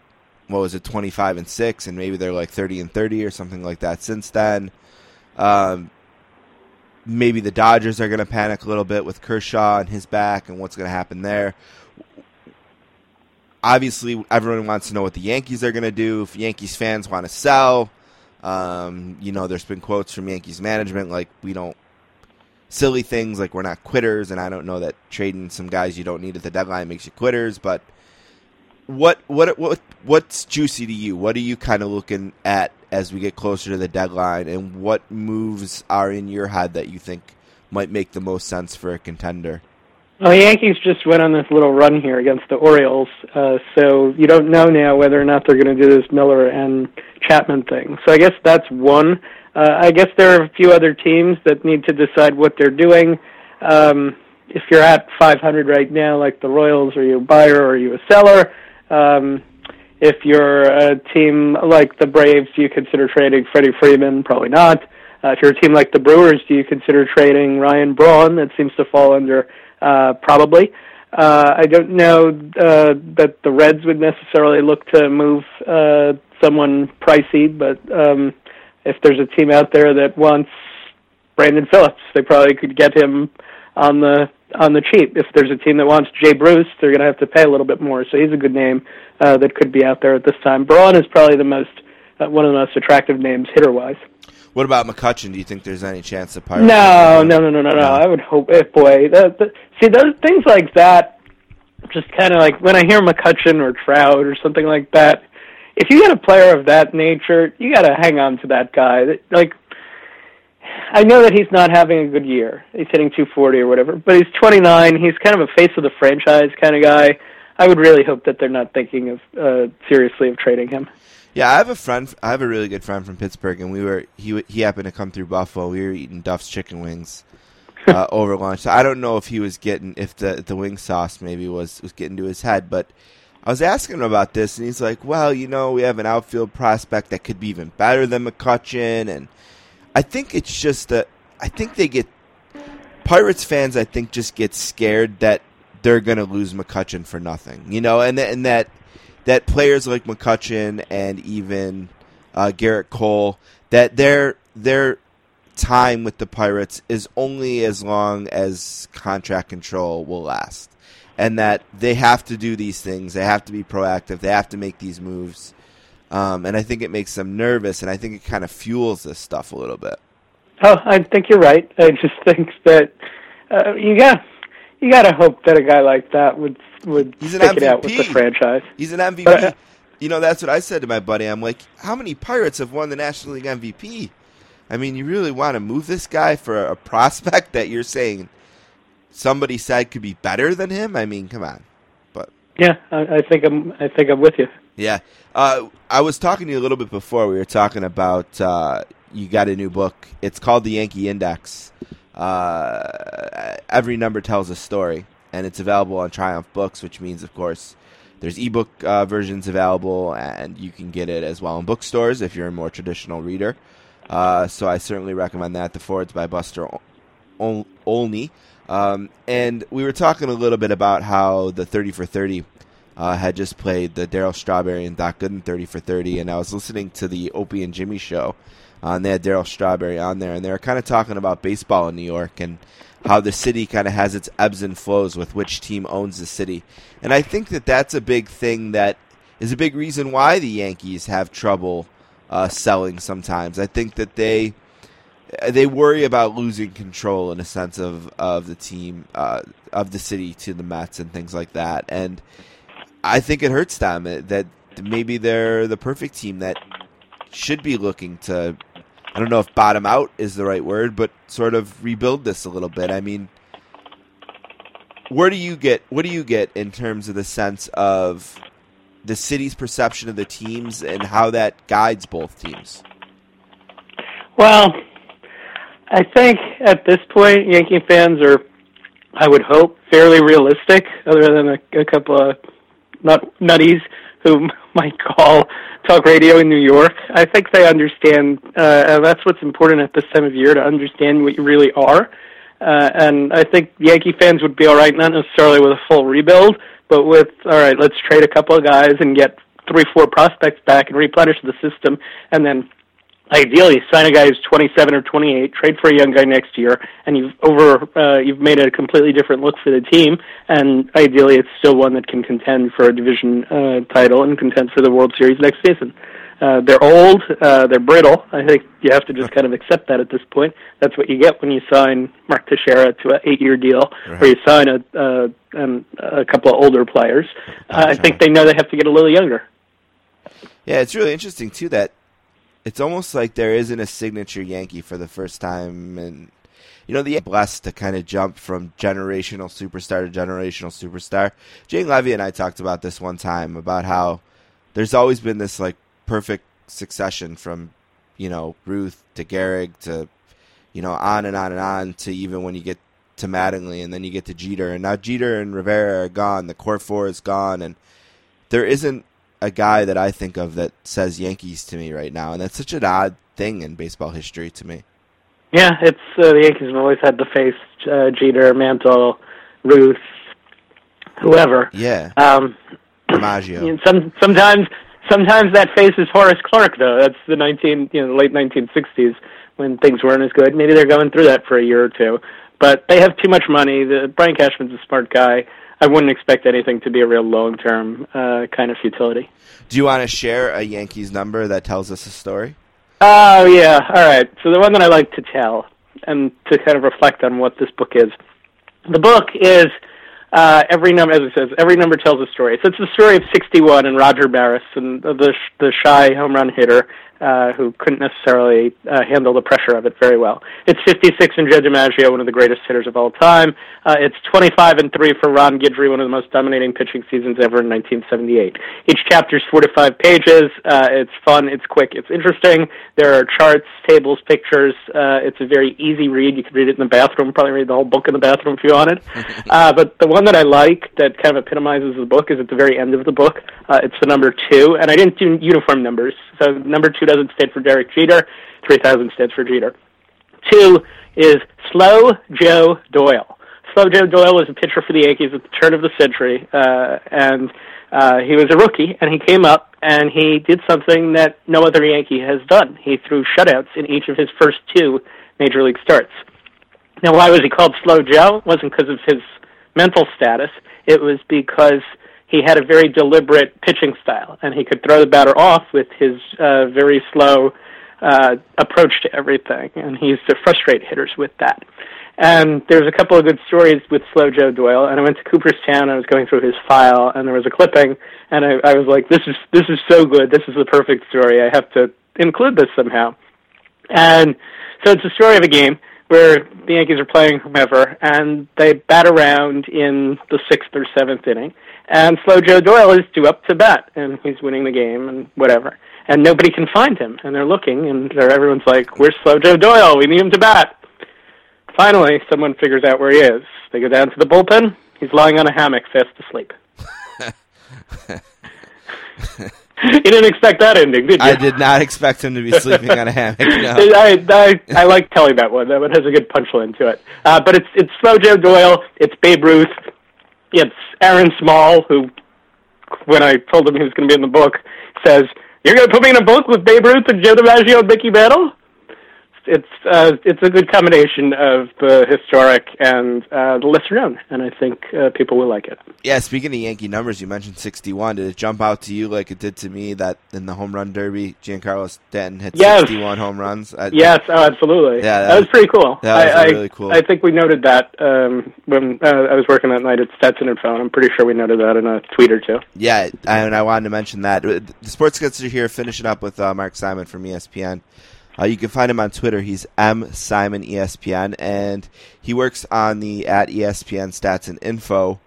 Speaker 2: what was it, twenty five and six, and maybe they're like thirty and thirty or something like that since then. Um, maybe the Dodgers are going to panic a little bit with Kershaw and his back and what's going to happen there obviously everyone wants to know what the Yankees are going to do. If Yankees fans want to sell, um, you know, there's been quotes from Yankees management like we don't silly things like we're not quitters, and I don't know that trading some guys you don't need at the deadline makes you quitters. But what what what what's juicy to you? What are you kind of looking at as we get closer to the deadline, and what moves are in your head that you think might make the most sense for a contender?
Speaker 7: Well, the Yankees just went on this little run here against the Orioles, uh, so you don't know now whether or not they're going to do this Miller and Chapman thing. So I guess that's one. Uh, I guess there are a few other teams that need to decide what they're doing. Um, if you're at 500 right now, like the Royals, are you a buyer or are you a seller? Um, if you're a team like the Braves, do you consider trading Freddie Freeman? Probably not. Uh, if you're a team like the Brewers, do you consider trading Ryan Braun? That seems to fall under uh, probably. Uh, I don't know uh, that the Reds would necessarily look to move uh, someone pricey, but um, if there's a team out there that wants Brandon Phillips, they probably could get him on the on the cheap. If there's a team that wants Jay Bruce, they're going to have to pay a little bit more. So he's a good name uh, that could be out there at this time. Braun is probably the most uh, one of the most attractive names hitter wise.
Speaker 2: What about McCutchen? Do you think there's any chance the Pirates?
Speaker 7: No, no, no, no, no, no. I would hope. If boy, see those things like that, just kind of like when I hear McCutchen or Trout or something like that. If you get a player of that nature, you got to hang on to that guy. Like, I know that he's not having a good year. He's hitting 240 or whatever, but he's 29. He's kind of a face of the franchise kind of guy. I would really hope that they're not thinking of uh, seriously of trading him.
Speaker 2: Yeah, I have a friend. I have a really good friend from Pittsburgh, and we were he he happened to come through Buffalo. We were eating Duff's chicken wings uh, over lunch. So I don't know if he was getting if the the wing sauce maybe was was getting to his head, but I was asking him about this, and he's like, "Well, you know, we have an outfield prospect that could be even better than McCutchen, and I think it's just that I think they get Pirates fans. I think just get scared that they're going to lose McCutchen for nothing, you know, and and that that players like McCutchen and even uh, Gerrit Cole that their their time with the Pirates is only as long as contract control will last, and that they have to do these things. They have to be proactive. They have to make these moves, um, and I think it makes them nervous, and I think it kind of fuels this stuff a little bit.
Speaker 7: Oh, I think you're right. I just think that uh, you got you got to hope that a guy like that would would
Speaker 2: He's
Speaker 7: stick it out with the franchise.
Speaker 2: He's an MVP.
Speaker 7: But, uh,
Speaker 2: you know, that's what I said to my buddy. I'm like, how many Pirates have won the National League MVP? I mean, you really want to move this guy for a prospect that you're saying somebody said could be better than him? I mean, come on. But
Speaker 7: Yeah, I, I think I'm I think I'm with you.
Speaker 2: Yeah, uh, I was talking to you a little bit before. We were talking about uh, you got a new book. It's called The Yankee Index. Uh, every number tells a story, and it's available on Triumph Books, which means, of course, there's ebook uh, versions available, and you can get it as well in bookstores if you're a more traditional reader. Uh, so I certainly recommend that. The forwards by Buster Ol- Ol- Olney. Um, and we were talking a little bit about how the 30 for 30 uh, had just played the Darryl Strawberry and Doc Gooden 30 for 30, and I was listening to the Opie and Jimmy show, uh, and they had Darryl Strawberry on there, and they were kind of talking about baseball in New York and how the city kind of has its ebbs and flows with which team owns the city. And I think that that's a big thing that is a big reason why the Yankees have trouble uh, selling sometimes. I think that they they worry about losing control in a sense of of the team uh, of the city to the Mets and things like that. And I think it hurts them that maybe they're the perfect team that should be looking to. I don't know if bottom out is the right word, but sort of rebuild this a little bit. I mean, where do you get what do you get in terms of the sense of the city's perception of the teams and how that guides both teams?
Speaker 7: Well, I think at this point, Yankee fans are, I would hope, fairly realistic, other than a, a couple of nut, nutties who might call talk radio in New York. I think they understand, uh, that's what's important at this time of year to understand what you really are. Uh, and I think Yankee fans would be all right, not necessarily with a full rebuild, but with all right, let's trade a couple of guys and get three, four prospects back and replenish the system, and then ideally sign a guy who's 27 or 28, trade for a young guy next year, and you've over uh, you've made a completely different look for the team, and ideally it's still one that can contend for a division uh, title and contend for the World Series next season. Uh, they're old, uh, they're brittle. I think you have to just kind of accept that at this point. That's what you get when you sign Mark Teixeira to an eight-year deal,
Speaker 2: Right.
Speaker 7: or you sign a uh, um, a couple of older players. Uh, I think they know they have to get a little younger.
Speaker 2: Yeah, it's really interesting too that it's almost like there isn't a signature Yankee for the first time, and you know the blessed to kind of jump from generational superstar to generational superstar. Jane Levy and I talked about this one time about how there's always been this like perfect succession from you know Ruth to Gehrig to you know on and on and on to even when you get to Mattingly and then you get to Jeter. And now Jeter and Rivera are gone, the core four is gone, and there isn't a guy that I think of that says Yankees to me right now, and that's such an odd thing in baseball history to me.
Speaker 7: Yeah, it's uh, the Yankees have always had to face uh, Jeter, Mantle, Ruth, whoever.
Speaker 2: Yeah,
Speaker 7: Um, know, some sometimes sometimes that face is Horace Clarke though. That's the nineteen you know the late nineteen sixties when things weren't as good. Maybe they're going through that for a year or two, but they have too much money. The Brian Cashman's a smart guy. I wouldn't expect anything to be a real long term uh, kind of futility.
Speaker 2: Do you want to share a Yankees number that tells us a story?
Speaker 7: Oh yeah, all right. So the one that I like to tell and to kind of reflect on what this book is. The book is uh, every number, as it says, every number tells a story. So it's the story of 61 and Roger Maris and the the shy home run hitter uh, who couldn't necessarily uh, handle the pressure of it very well. It's 56 and Joe DiMaggio, one of the greatest hitters of all time. Uh, it's 25 and three for Ron Guidry, one of the most dominating pitching seasons ever in 1978. Each chapter is four to five pages. Uh, it's fun. It's quick. It's interesting. There are charts, tables, pictures. Uh, it's a very easy read. You could read it in the bathroom. Probably read the whole book in the bathroom if you wanted. uh, but the one that I like that kind of epitomizes the book is at the very end of the book. Uh, it's the number two, and I didn't do uniform numbers. So number two doesn't stand for Derek Jeter. Three thousand stands for Jeter. Two is Slow Joe Doyle. Slow Joe Doyle was a pitcher for the Yankees at the turn of the century, uh, and uh, he was a rookie, and he came up and he did something that no other Yankee has done. He threw shutouts in each of his first two major league starts. Now, why was he called Slow Joe? It wasn't because of his mental status. It was because he had a very deliberate pitching style, and he could throw the batter off with his uh, very slow uh, approach to everything, and he used to frustrate hitters with that. And there's a couple of good stories with Slow Joe Doyle. And I went to Cooperstown. And I was going through his file, and there was a clipping, and I, I was like, "This is this is so good. This is the perfect story. I have to include this somehow." And so it's a story of a game where the Yankees are playing whomever, and they bat around in the sixth or seventh inning, and Slow Joe Doyle is due up to bat, and he's winning the game and whatever, and nobody can find him, and they're looking, and they're, everyone's like, "Where's Slow Joe Doyle? We need him to bat." Finally, someone figures out where he is. They go down to the bullpen. He's lying on a hammock, fast asleep. you didn't expect that ending, did you?
Speaker 2: I did not expect him to be sleeping on a hammock. No.
Speaker 7: I, I I like telling that one. That one has a good punchline to it. Uh, but it's it's Slow Joe Doyle. It's Babe Ruth. It's Aaron Small, who, when I told him he was going to be in the book, says, "You're going to put me in a book with Babe Ruth and Joe DiMaggio and Mickey Mantle." It's uh, it's a good combination of the historic and uh, the lesser known, and I think uh, people will like it.
Speaker 2: Yeah, speaking of Yankee numbers, you mentioned 61. Did it jump out to you like it did to me that in the home run derby, Giancarlo Stanton hit
Speaker 7: Yes.
Speaker 2: 61 home runs? I,
Speaker 7: Yes, oh, absolutely.
Speaker 2: Yeah, that
Speaker 7: that, was,
Speaker 2: was-
Speaker 7: pretty cool.
Speaker 2: that was
Speaker 7: I, I,
Speaker 2: really cool.
Speaker 7: I think we noted that um, when uh, I was working that night at Stetson and I'm pretty sure we noted that in a tweet or two.
Speaker 2: Yeah, and I wanted to mention that. The Sports Guts are here finishing up with uh, Mark Simon from ESPN. Uh, you can find him on Twitter. He's M Simon ESPN, and he works on the at ESPN Stats and Info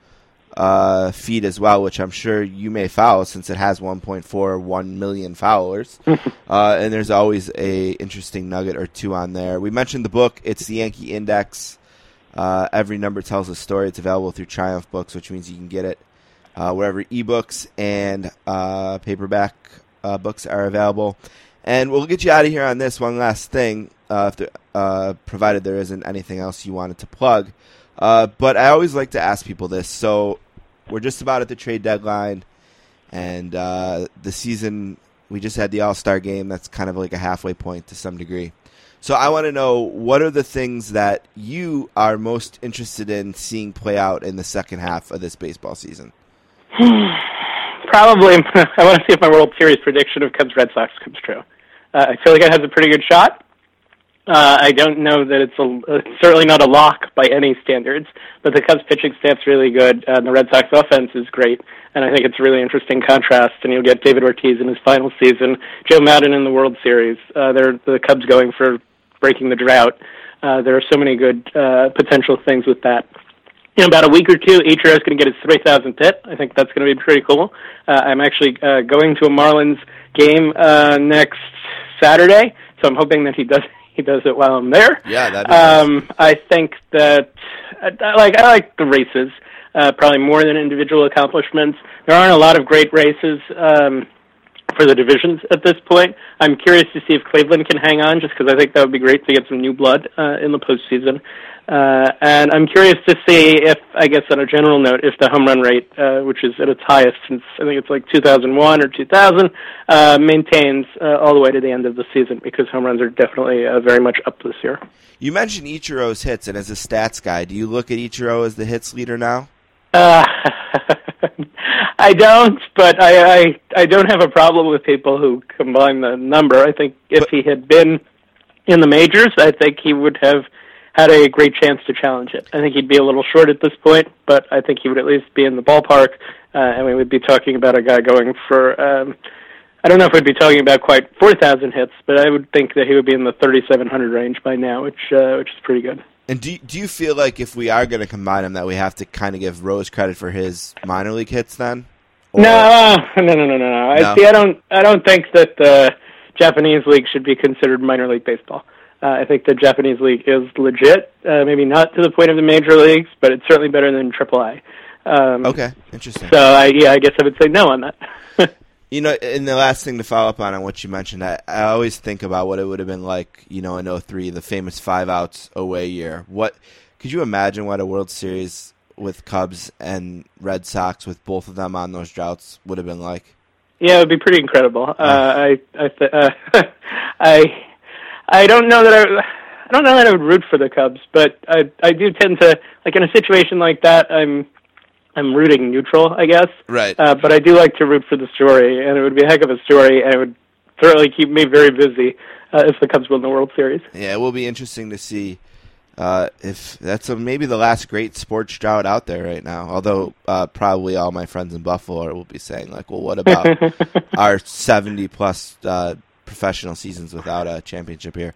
Speaker 2: uh, feed as well, which I'm sure you may follow since it has 1.41 million followers. uh, and there's always a interesting nugget or two on there. We mentioned the book. It's the Yankee Index. Uh, every number tells a story. It's available through Triumph Books, which means you can get it uh, wherever ebooks and uh, paperback uh, books are available. And we'll get you out of here on this one last thing, uh, if there, uh, provided there isn't anything else you wanted to plug. Uh, but I always like to ask people this. So we're just about at the trade deadline, and uh, the season. We just had the All Star game. That's kind of like a halfway point to some degree. So I want to know what are the things that you are most interested in seeing play out in the second half of this baseball season.
Speaker 7: Probably, I want to see if my World Series prediction of Cubs Red Sox comes true. Uh, I feel like it has a pretty good shot. Uh, I don't know that it's a it's certainly not a lock by any standards, but the Cubs pitching staff's really good, and the Red Sox offense is great, and I think it's a really interesting contrast. And you'll get David Ortiz in his final season, Joe Maddon in the World Series. Uh, they're the Cubs going for breaking the drought. Uh, there are so many good uh, potential things with that in about a week or two, Ichiro is going to get his 3,000th hit. I think that's going to be pretty cool. Uh, I'm actually uh, going to a Marlins game uh, next Saturday, so I'm hoping that he does he does it while I'm there.
Speaker 2: Yeah, that'd be nice.
Speaker 7: um, I think that I, I like I like the races uh, probably more than individual accomplishments. There aren't a lot of great races. Um, for the divisions at this point. I'm curious to see if Cleveland can hang on, just because I think that would be great to get some new blood uh, in the postseason. Uh, and I'm curious to see if, I guess, on a general note, if the home run rate, uh, which is at its highest since I think it's like 2001 or 2000, uh, maintains uh, all the way to the end of the season, because home runs are definitely uh, very much up this year.
Speaker 2: You mentioned Ichiro's hits, and as a stats guy, do you look at Ichiro as the hits leader now?
Speaker 7: Uh, I don't, but I, I I don't have a problem with people who combine the number. I think if
Speaker 2: But-
Speaker 7: he had been in the majors, I think he would have had a great chance to challenge it. I think he'd be a little short at this point, but I think he would at least be in the ballpark, uh, and we would be talking about a guy going for. Um, I don't know if we'd be talking about quite 4,000 hits, but I would think that he would be in the 3,700 range by now, which uh, which is pretty good.
Speaker 2: And do do you feel like if we are going to combine him, that we have to kind of give Rose credit for his minor league hits then? Or-
Speaker 7: No, no, no, no, no, no. I see. I don't. I don't think that the Japanese league should be considered minor league baseball. Uh, I think the Japanese league is legit. Uh, maybe not to the point of the major leagues, but it's certainly better than AAA. Um,
Speaker 2: Okay, interesting.
Speaker 7: So I, yeah, I guess I would say no on that.
Speaker 2: You know, and the last thing to follow up on on what you mentioned, I, I always think about what it would have been like, you know, in 03, the famous five outs away year. What could you imagine what a World Series with Cubs and Red Sox with both of them on those droughts would have been like?
Speaker 7: Yeah, it would be pretty incredible. Uh, I, I, th- uh, I, I don't know that I, I don't know that I would root for the Cubs, but I, I do tend to like in a situation like that. I'm, I'm rooting neutral, I guess.
Speaker 2: Right.
Speaker 7: Uh, but I do like to root for the story, and it would be a heck of a story, and it would certainly keep me very busy uh, if the Cubs win the World Series.
Speaker 2: Yeah, it will be interesting to see uh, if that's a, maybe the last great sports drought out there right now. Although uh, probably all my friends in Buffalo will be saying like, "Well, what about our seventy plus uh, professional seasons without a championship here?"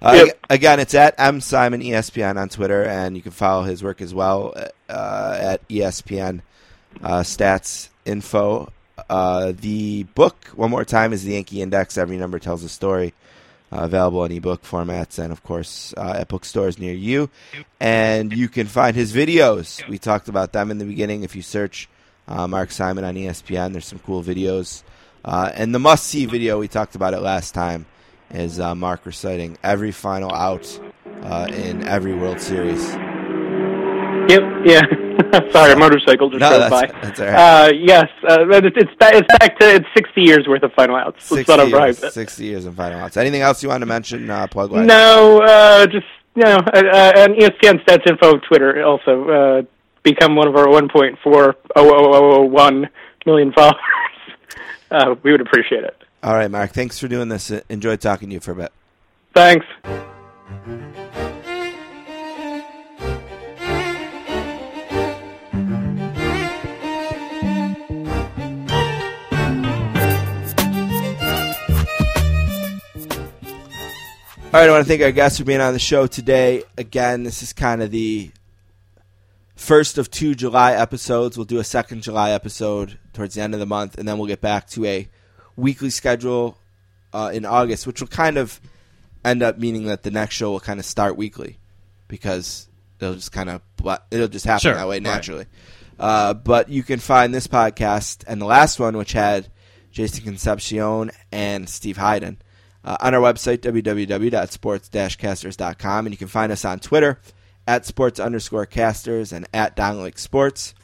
Speaker 2: Uh,
Speaker 7: Yep.
Speaker 2: Again, it's at m simon espn on Twitter, and you can follow his work as well uh, at ESPN uh, Stats Info. Uh, the book, one more time, is the Yankee Index. Every number tells a story uh, available in ebook formats and of course uh, at bookstores near you and you can find his videos we talked about them in the beginning if you search uh, mark simon on espn there's some cool videos uh, and the must see video we talked about it last time is uh, mark reciting every final out uh, in every world series
Speaker 7: Yep. Yeah. Sorry, a motorcycle just
Speaker 2: No,
Speaker 7: drove
Speaker 2: that's-
Speaker 7: by.
Speaker 2: that's all right.
Speaker 7: Uh, yes, uh, it's it's back, it's back to it's sixty years worth of final outs. Let's
Speaker 2: 60
Speaker 7: not arrive
Speaker 2: years,
Speaker 7: at.
Speaker 2: 60 years in final outs anything else you want to mention uh, plug wise
Speaker 7: No, uh, just you know, and ESPN Stats Info Twitter also uh, become one of our one point four oh oh oh oh one million followers. Uh, we would appreciate it.
Speaker 2: all right mark thanks for doing this Enjoy talking to you for a bit
Speaker 7: Thanks.
Speaker 2: All right, I want to thank our guests for being on the show today. Again, this is kind of the first of two July episodes. We'll do a second July episode towards the end of the month, and then we'll get back to a weekly schedule uh, in August, which will kind of end up meaning that the next show will kind of start weekly because it'll just kind of it'll just happen
Speaker 3: Sure,
Speaker 2: that way
Speaker 3: right.
Speaker 2: naturally. Uh, but you can find this podcast and the last one, which had Jason Concepcion and Steve Hyden, uh, on our website, www.sports-casters.com. And you can find us on Twitter, at sports underscore casters and at Don Lake Sports.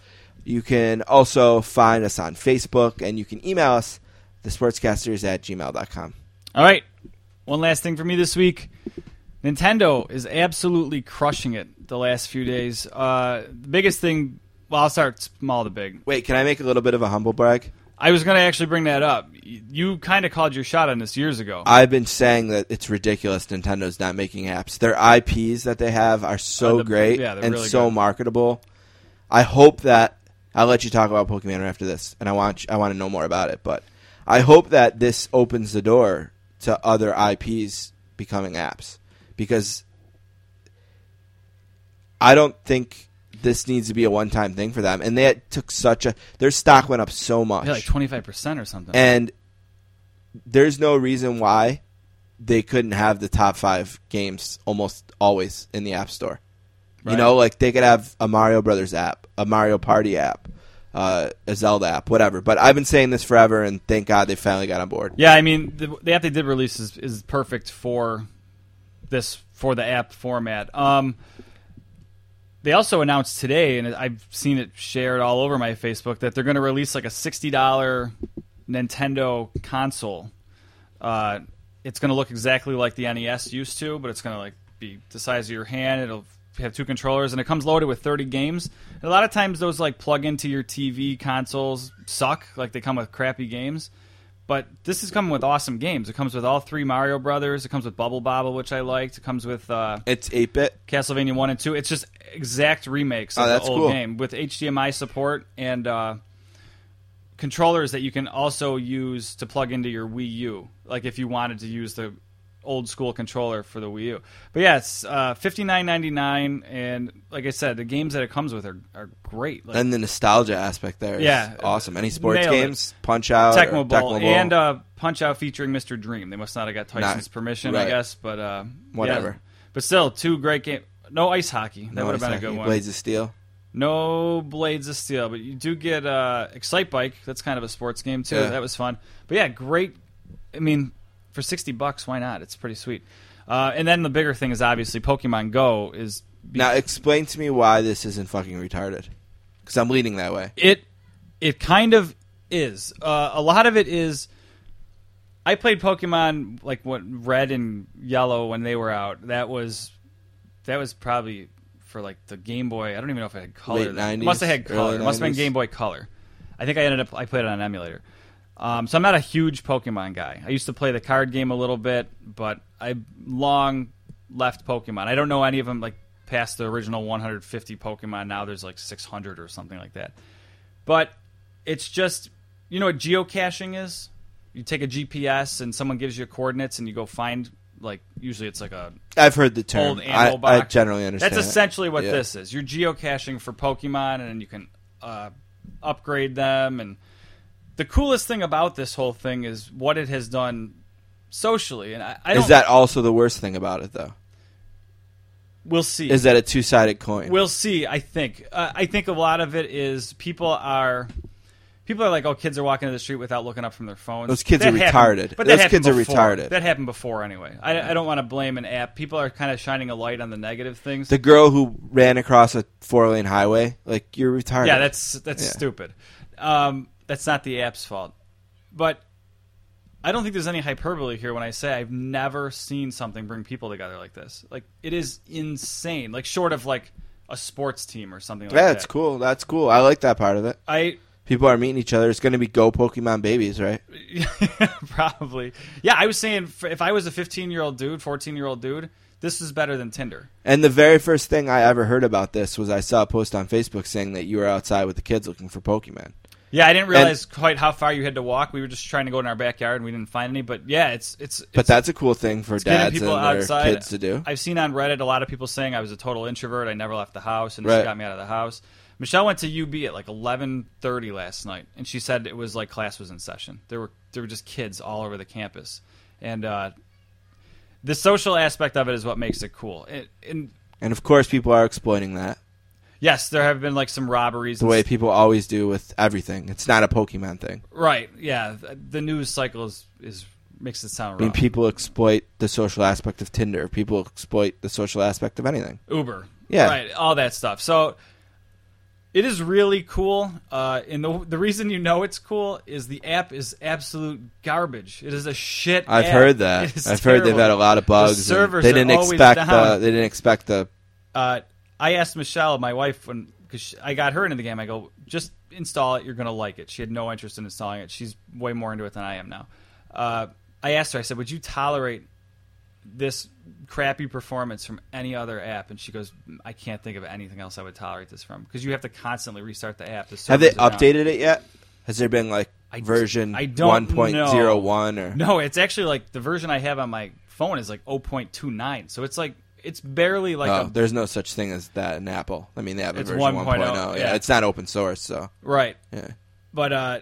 Speaker 2: You can also find us on Facebook, and you can email us, thesportscasters at gmail.com.
Speaker 3: All right. One last thing for me this week. Nintendo is absolutely crushing it the last few days. Uh, the biggest thing, well, I'll start small to big.
Speaker 2: Wait, can I make a little bit of a humble brag?
Speaker 3: I was going to actually bring that up. You kind of called your shot on this years ago.
Speaker 2: I've been saying that it's ridiculous Nintendo's not making apps. Their IPs that they have are so
Speaker 3: Uh, the-
Speaker 2: great
Speaker 3: yeah,
Speaker 2: and
Speaker 3: really
Speaker 2: so
Speaker 3: good.
Speaker 2: marketable. I hope that I'll let you talk about Pokemon after this, and I want I want to know more about it. But I hope that this opens the door to other IPs becoming apps because I don't think this needs to be a one time thing for them. And they took such a their stock went up so much
Speaker 3: Yeah, like 25% or something.
Speaker 2: and there's no reason why they couldn't have the top five games almost always in the app store. You know, like they could have a Mario Brothers app, a Mario Party app, uh, a Zelda app, whatever. But I've been saying this forever, and thank God they finally got on board.
Speaker 3: Yeah, I mean, the, the app they did release is, is perfect for this for the app format. Um, they also announced today, and I've seen it shared all over my Facebook, that they're going to release like a sixty dollar Nintendo console. Uh, it's going to look exactly like the NES used to, but it's going to like be the size of your hand. It'll have two controllers, and it comes loaded with thirty games. And a lot of times, those like plug into your TV consoles suck, like they come with crappy games. But this is coming with awesome games. It comes with all three Mario Brothers. It comes with Bubble Bobble, which I liked. It comes with uh,
Speaker 2: It's eight bit.
Speaker 3: Castlevania One and Two. It's just exact remakes of
Speaker 2: Oh,
Speaker 3: the old
Speaker 2: cool.
Speaker 3: game with HDMI support and uh, controllers that you can also use to plug into your Wii U. Like if you wanted to use the old school controller for the Wii U. But yeah, uh, fifty nine ninety nine, and like I said, the games that it comes with are, are great. Like
Speaker 2: And the nostalgia aspect there is
Speaker 3: Yeah.
Speaker 2: awesome. Any sports
Speaker 3: it.
Speaker 2: games? Punch Out,
Speaker 3: Tecmo Bowl, and uh, Punch Out featuring Mr. Dream. They must not have got Tyson's permission, I guess, but uh,
Speaker 2: Whatever.
Speaker 3: yeah. But still, two great games. No ice hockey. That
Speaker 2: No,
Speaker 3: would have been a good one.
Speaker 2: Blades of Steel.
Speaker 3: No Blades of Steel, but you do get uh, Excite Bike. That's kind of a sports game too.
Speaker 2: Yeah.
Speaker 3: That was fun. But yeah, great. I mean, for sixty bucks, why not? It's pretty sweet. Uh, and then the bigger thing is obviously Pokemon Go is be-
Speaker 2: Now explain to me why this isn't fucking retarded. Because I'm leaning that way.
Speaker 3: it it kind of is. Uh, a lot of it is. I played Pokemon like what Red and Yellow when they were out. That was that was probably for like the Game Boy. I don't even know if it had color.
Speaker 2: Late
Speaker 3: then. It
Speaker 2: 90s,
Speaker 3: must have had color. It must have been Game Boy Color. I think I ended up I played it on an emulator. Um, so I'm not a huge Pokemon guy. I used to play the card game a little bit, but I long left Pokemon. I don't know any of them like past the original 150 Pokemon. Now there's like 600 or something like that. But it's just you know what geocaching is. You take a GPS and someone gives you coordinates, and you go find like usually it's like a
Speaker 2: I've heard the term.
Speaker 3: old
Speaker 2: I, I generally understand.
Speaker 3: That's essentially what
Speaker 2: Yeah.
Speaker 3: this is. You're geocaching for Pokemon, and you can uh, upgrade them. And the coolest thing about this whole thing is what it has done socially. And I, I don't.
Speaker 2: Is that also the worst thing about it, though?
Speaker 3: we'll see.
Speaker 2: Is that a two-sided coin?
Speaker 3: We'll see. I think. Uh, I think a lot of it is people are. People are like, oh, kids are walking to the street without looking up from their phones.
Speaker 2: Those kids
Speaker 3: That
Speaker 2: are
Speaker 3: happened-
Speaker 2: retarded.
Speaker 3: But
Speaker 2: Those kids are
Speaker 3: before.
Speaker 2: retarded.
Speaker 3: That happened before anyway. I, I don't want to blame an app. People are kind of shining a light on the negative things.
Speaker 2: the girl who ran across a four-lane highway, like you're retarded.
Speaker 3: Yeah, that's that's
Speaker 2: Yeah.
Speaker 3: stupid. Um, that's not the app's fault. But I don't think there's any hyperbole here when I say I've never seen something bring people together like this. Like it is insane. Like short of like a sports team or something like
Speaker 2: yeah,
Speaker 3: that.
Speaker 2: that's cool. That's cool. I like that part of it.
Speaker 3: I
Speaker 2: People are meeting each other. It's going to be Go Pokemon babies, right?
Speaker 3: probably yeah. I was saying if I was a 15 year old dude, 14 year old dude, this is better than Tinder.
Speaker 2: And the very first thing I ever heard about this was I saw a post on Facebook saying that you were outside with the kids looking for Pokemon.
Speaker 3: Yeah, I didn't realize quite how far you had to walk. We were just trying to go in our backyard and we didn't find any. But yeah, it's it's.
Speaker 2: But
Speaker 3: it's,
Speaker 2: that's a cool thing for dads and their
Speaker 3: outside.
Speaker 2: kids to do.
Speaker 3: I've seen on Reddit a lot of people saying I was a total introvert. I never left the house, and
Speaker 2: Right.
Speaker 3: she got me out of the house. Michelle went to UB at like eleven thirty last night, and she said it was like class was in session. There were there were just kids all over the campus, and uh, the social aspect of it is what makes it cool. It, and
Speaker 2: And of course, people are exploiting that
Speaker 3: yes, there have been like some robberies.
Speaker 2: the way
Speaker 3: s-
Speaker 2: people always do with everything. It's not a Pokemon thing.
Speaker 3: right? Yeah, the news cycle is, is makes it sound
Speaker 2: I mean,
Speaker 3: rough.
Speaker 2: people exploit the social aspect of Tinder. People exploit the social aspect of anything.
Speaker 3: Uber.
Speaker 2: Yeah.
Speaker 3: Right. All that stuff. So it is really cool. Uh, and the the reason you know it's cool is the app is absolute garbage. It is a shit.
Speaker 2: I've
Speaker 3: app.
Speaker 2: heard that. I've heard they've had a lot of bugs.
Speaker 3: The servers
Speaker 2: they didn't expect the.
Speaker 3: down.
Speaker 2: They didn't expect the.
Speaker 3: Uh, I asked Michelle, my wife, when because I got her into the game. I go, just install it. You're gonna like it. She had no interest in installing it. She's way more into it than I am now. Uh, I asked her. I said, would you tolerate this crappy performance from any other app? And she goes, I can't think of anything else I would tolerate this from because you have to constantly restart the app. The
Speaker 2: Have they updated it yet? Has there been like
Speaker 3: I-
Speaker 2: version
Speaker 3: I don't
Speaker 2: one point zero one or?
Speaker 3: No, it's actually like the version I have on my phone is like 0.29. So it's like it's barely like
Speaker 2: Oh,
Speaker 3: a
Speaker 2: there's no such thing as that in Apple. I mean, they have a
Speaker 3: It's
Speaker 2: version
Speaker 3: 1.0,
Speaker 2: 1.0. Yeah.
Speaker 3: yeah.
Speaker 2: it's not open source, so
Speaker 3: right.
Speaker 2: yeah.
Speaker 3: But uh,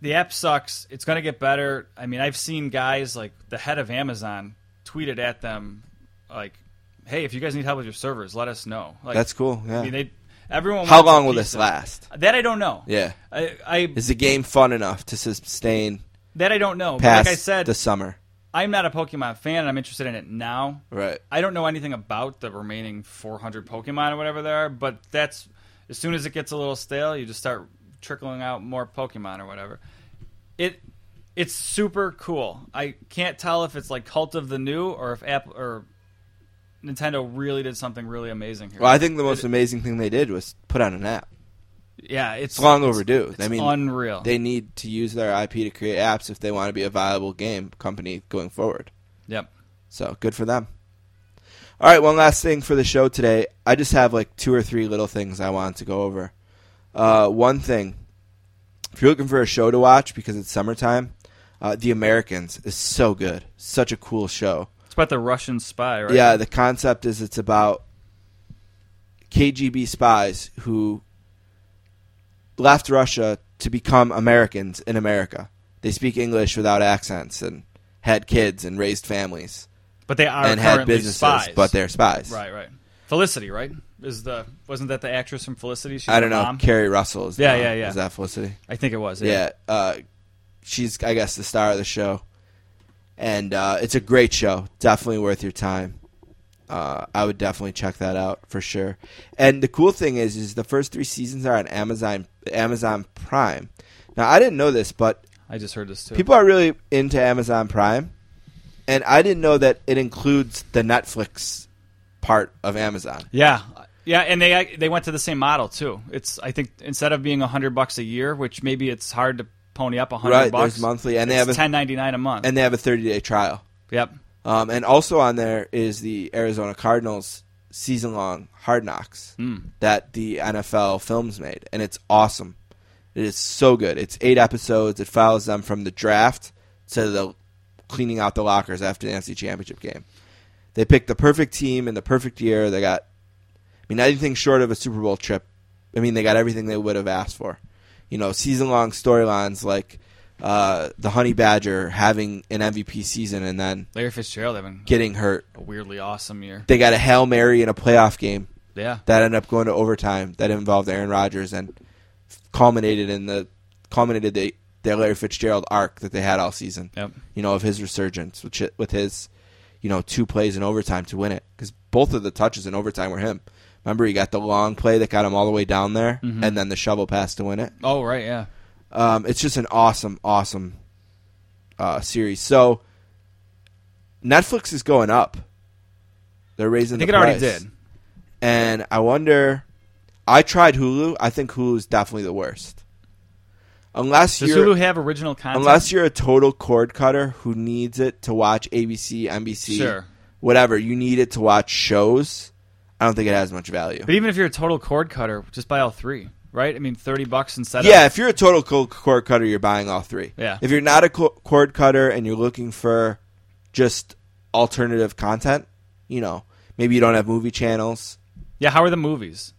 Speaker 3: the app sucks. It's going to get better. I mean, I've seen guys like the head of Amazon tweeted at them like, "Hey, if you guys need help with your servers, let us know." Like,
Speaker 2: That's cool. Yeah.
Speaker 3: I mean, they everyone.
Speaker 2: How long will this last?
Speaker 3: That I don't know.
Speaker 2: Yeah.
Speaker 3: I, I
Speaker 2: Is the game fun enough to sustain
Speaker 3: that I don't know.
Speaker 2: Past
Speaker 3: like I said,
Speaker 2: the summer?
Speaker 3: I'm not a Pokemon fan, and I'm interested in it now.
Speaker 2: Right.
Speaker 3: I don't know anything about the remaining 400 Pokemon or whatever there are, but that's as soon as it gets a little stale, you just start trickling out more Pokemon or whatever. It it's super cool. I can't tell if it's like Cult of the New or if Apple or Nintendo really did something really amazing here.
Speaker 2: Well, I think the most
Speaker 3: It-
Speaker 2: amazing thing they did was put on an app.
Speaker 3: Yeah, it's
Speaker 2: It's long overdue.
Speaker 3: It's
Speaker 2: I mean,
Speaker 3: unreal.
Speaker 2: They need to use their IP to create apps if they want to be a viable game company going forward.
Speaker 3: yep.
Speaker 2: So good for them. All right, one last thing for the show today. I just have like two or three little things I wanted to go over. Uh, one thing, if you're looking for a show to watch because it's summertime, uh, The Americans is so good. Such a cool show.
Speaker 3: It's about the Russian spy, right?
Speaker 2: Yeah, the concept is it's about KGB spies who left Russia to become Americans in America. They speak English without accents and had kids and raised families
Speaker 3: but they are
Speaker 2: and had businesses,
Speaker 3: spies.
Speaker 2: but they're spies.
Speaker 3: right, right. Felicity, right? Is the wasn't that the actress from Felicity? She's
Speaker 2: I don't know.
Speaker 3: mom?
Speaker 2: Keri Russell is.
Speaker 3: Yeah,
Speaker 2: mom.
Speaker 3: yeah, yeah.
Speaker 2: Is that Felicity?
Speaker 3: I think it was.
Speaker 2: Yeah. Uh, she's, I guess, the star of the show, and uh, it's a great show. Definitely worth your time. Uh, I would definitely check that out for sure. And the cool thing is, is the first three seasons are on Amazon Amazon Prime. Now I didn't know this, but
Speaker 3: I just heard this too.
Speaker 2: people are really into Amazon Prime, and I didn't know that it includes the Netflix part of Amazon.
Speaker 3: yeah, yeah, and they they went to the same model too. It's I think instead of being a hundred bucks a year, which maybe it's hard to pony up a hundred
Speaker 2: right.
Speaker 3: bucks.
Speaker 2: Monthly, and they have a
Speaker 3: ten ninety nine a month.
Speaker 2: and they have a 30 day trial.
Speaker 3: yep.
Speaker 2: Um, and also on there is the Arizona Cardinals season long Hard Knocks
Speaker 3: Mm.
Speaker 2: that the NFL Films made, and it's awesome. It is so good. It's eight episodes. It follows them from the draft to the cleaning out the lockers after the NFC Championship game. They picked the perfect team in the perfect year. They got, I mean, anything short of a Super Bowl trip. I mean, they got everything they would have asked for. You know, season long storylines like uh, the Honey Badger having an MVP season and then
Speaker 3: Larry Fitzgerald having
Speaker 2: getting hurt.
Speaker 3: a weirdly awesome year.
Speaker 2: They got a Hail Mary in a playoff game
Speaker 3: Yeah.
Speaker 2: that ended up going to overtime that involved Aaron Rodgers and culminated in the culminated the, the Larry Fitzgerald arc that they had all season.
Speaker 3: Yep.
Speaker 2: You know, of his resurgence which with his you know two plays in overtime to win it because both of the touches in overtime were him. Remember, he got the long play that got him all the way down there, and then the shovel pass to win it.
Speaker 3: Oh right, yeah.
Speaker 2: Um, it's just an awesome, awesome uh, series. So Netflix is going up. They're raising.
Speaker 3: I think
Speaker 2: the
Speaker 3: it already did.
Speaker 2: And I wonder. I tried Hulu. I think Hulu is definitely the worst. Unless
Speaker 3: Does
Speaker 2: you're
Speaker 3: Hulu have original content?
Speaker 2: unless you're a total cord cutter who needs it to watch ABC, NBC,
Speaker 3: Sure.
Speaker 2: whatever, you need it to watch shows. I don't think it has much value.
Speaker 3: But even if you're a total cord cutter, just buy all three, right? I mean, thirty bucks instead.
Speaker 2: Yeah,
Speaker 3: Of,
Speaker 2: if you're a total cord cutter, you're buying all three.
Speaker 3: Yeah.
Speaker 2: If you're not a cord cutter and you're looking for just alternative content, you know, maybe you don't have movie channels.
Speaker 3: yeah. How are the movies?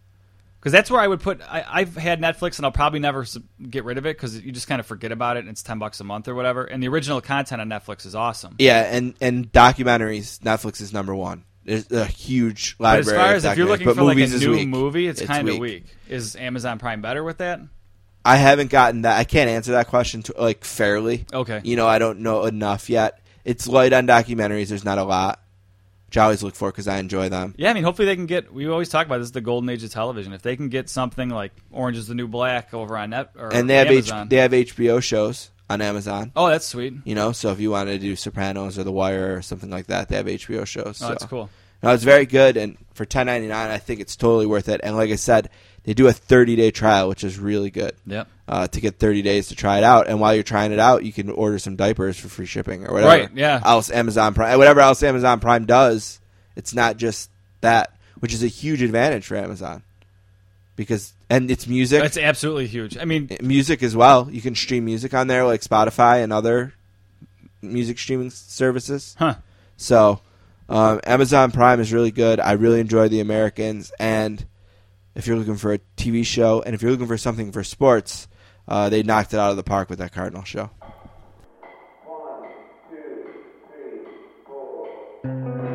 Speaker 3: Because that's where I would put. I, I've had Netflix, and I'll probably never get rid of it because you just kind of forget about it, and it's ten bucks a month or whatever. And the original content on Netflix is awesome.
Speaker 2: Yeah, and and documentaries, Netflix is number one. There's a huge
Speaker 3: But as far as if you're looking
Speaker 2: but
Speaker 3: for like a new
Speaker 2: weak.
Speaker 3: movie, it's, kind of
Speaker 2: weak.
Speaker 3: Is Amazon Prime better with that?
Speaker 2: I haven't gotten that. I can't answer that question to, like fairly.
Speaker 3: Okay.
Speaker 2: You know, I don't know enough yet. It's light on documentaries. There's not a lot, which I always look for because I enjoy them.
Speaker 3: Yeah, I mean, hopefully they can get. We always talk about this: the golden age of television. If they can get something like Orange Is the New Black over on net or
Speaker 2: And they have H-
Speaker 3: Amazon.
Speaker 2: they have HBO shows on Amazon.
Speaker 3: oh, that's sweet.
Speaker 2: You know, so if you wanted to do Sopranos or The Wire or something like that, they have HBO shows.
Speaker 3: Oh,
Speaker 2: so.
Speaker 3: that's cool.
Speaker 2: No, it's very good, and for ten ninety nine, I think it's totally worth it. And like I said, they do a thirty day trial, which is really good.
Speaker 3: Yep.
Speaker 2: Uh, to get thirty days to try it out, and while you're trying it out, you can order some diapers for free shipping or whatever.
Speaker 3: Right, yeah.
Speaker 2: Else Amazon Prime, whatever else Amazon Prime does, it's not just that, which is a huge advantage for Amazon, because and it's music.
Speaker 3: It's absolutely huge. I mean, eh,
Speaker 2: music as well. You can stream music on there, like Spotify and other music streaming services.
Speaker 3: Huh.
Speaker 2: So, um, Amazon Prime is really good. I really enjoy The Americans, and if you're looking for a TV show, and if you're looking for something for sports, uh, they knocked it out of the park with that Cardinal show. One, two, three, four.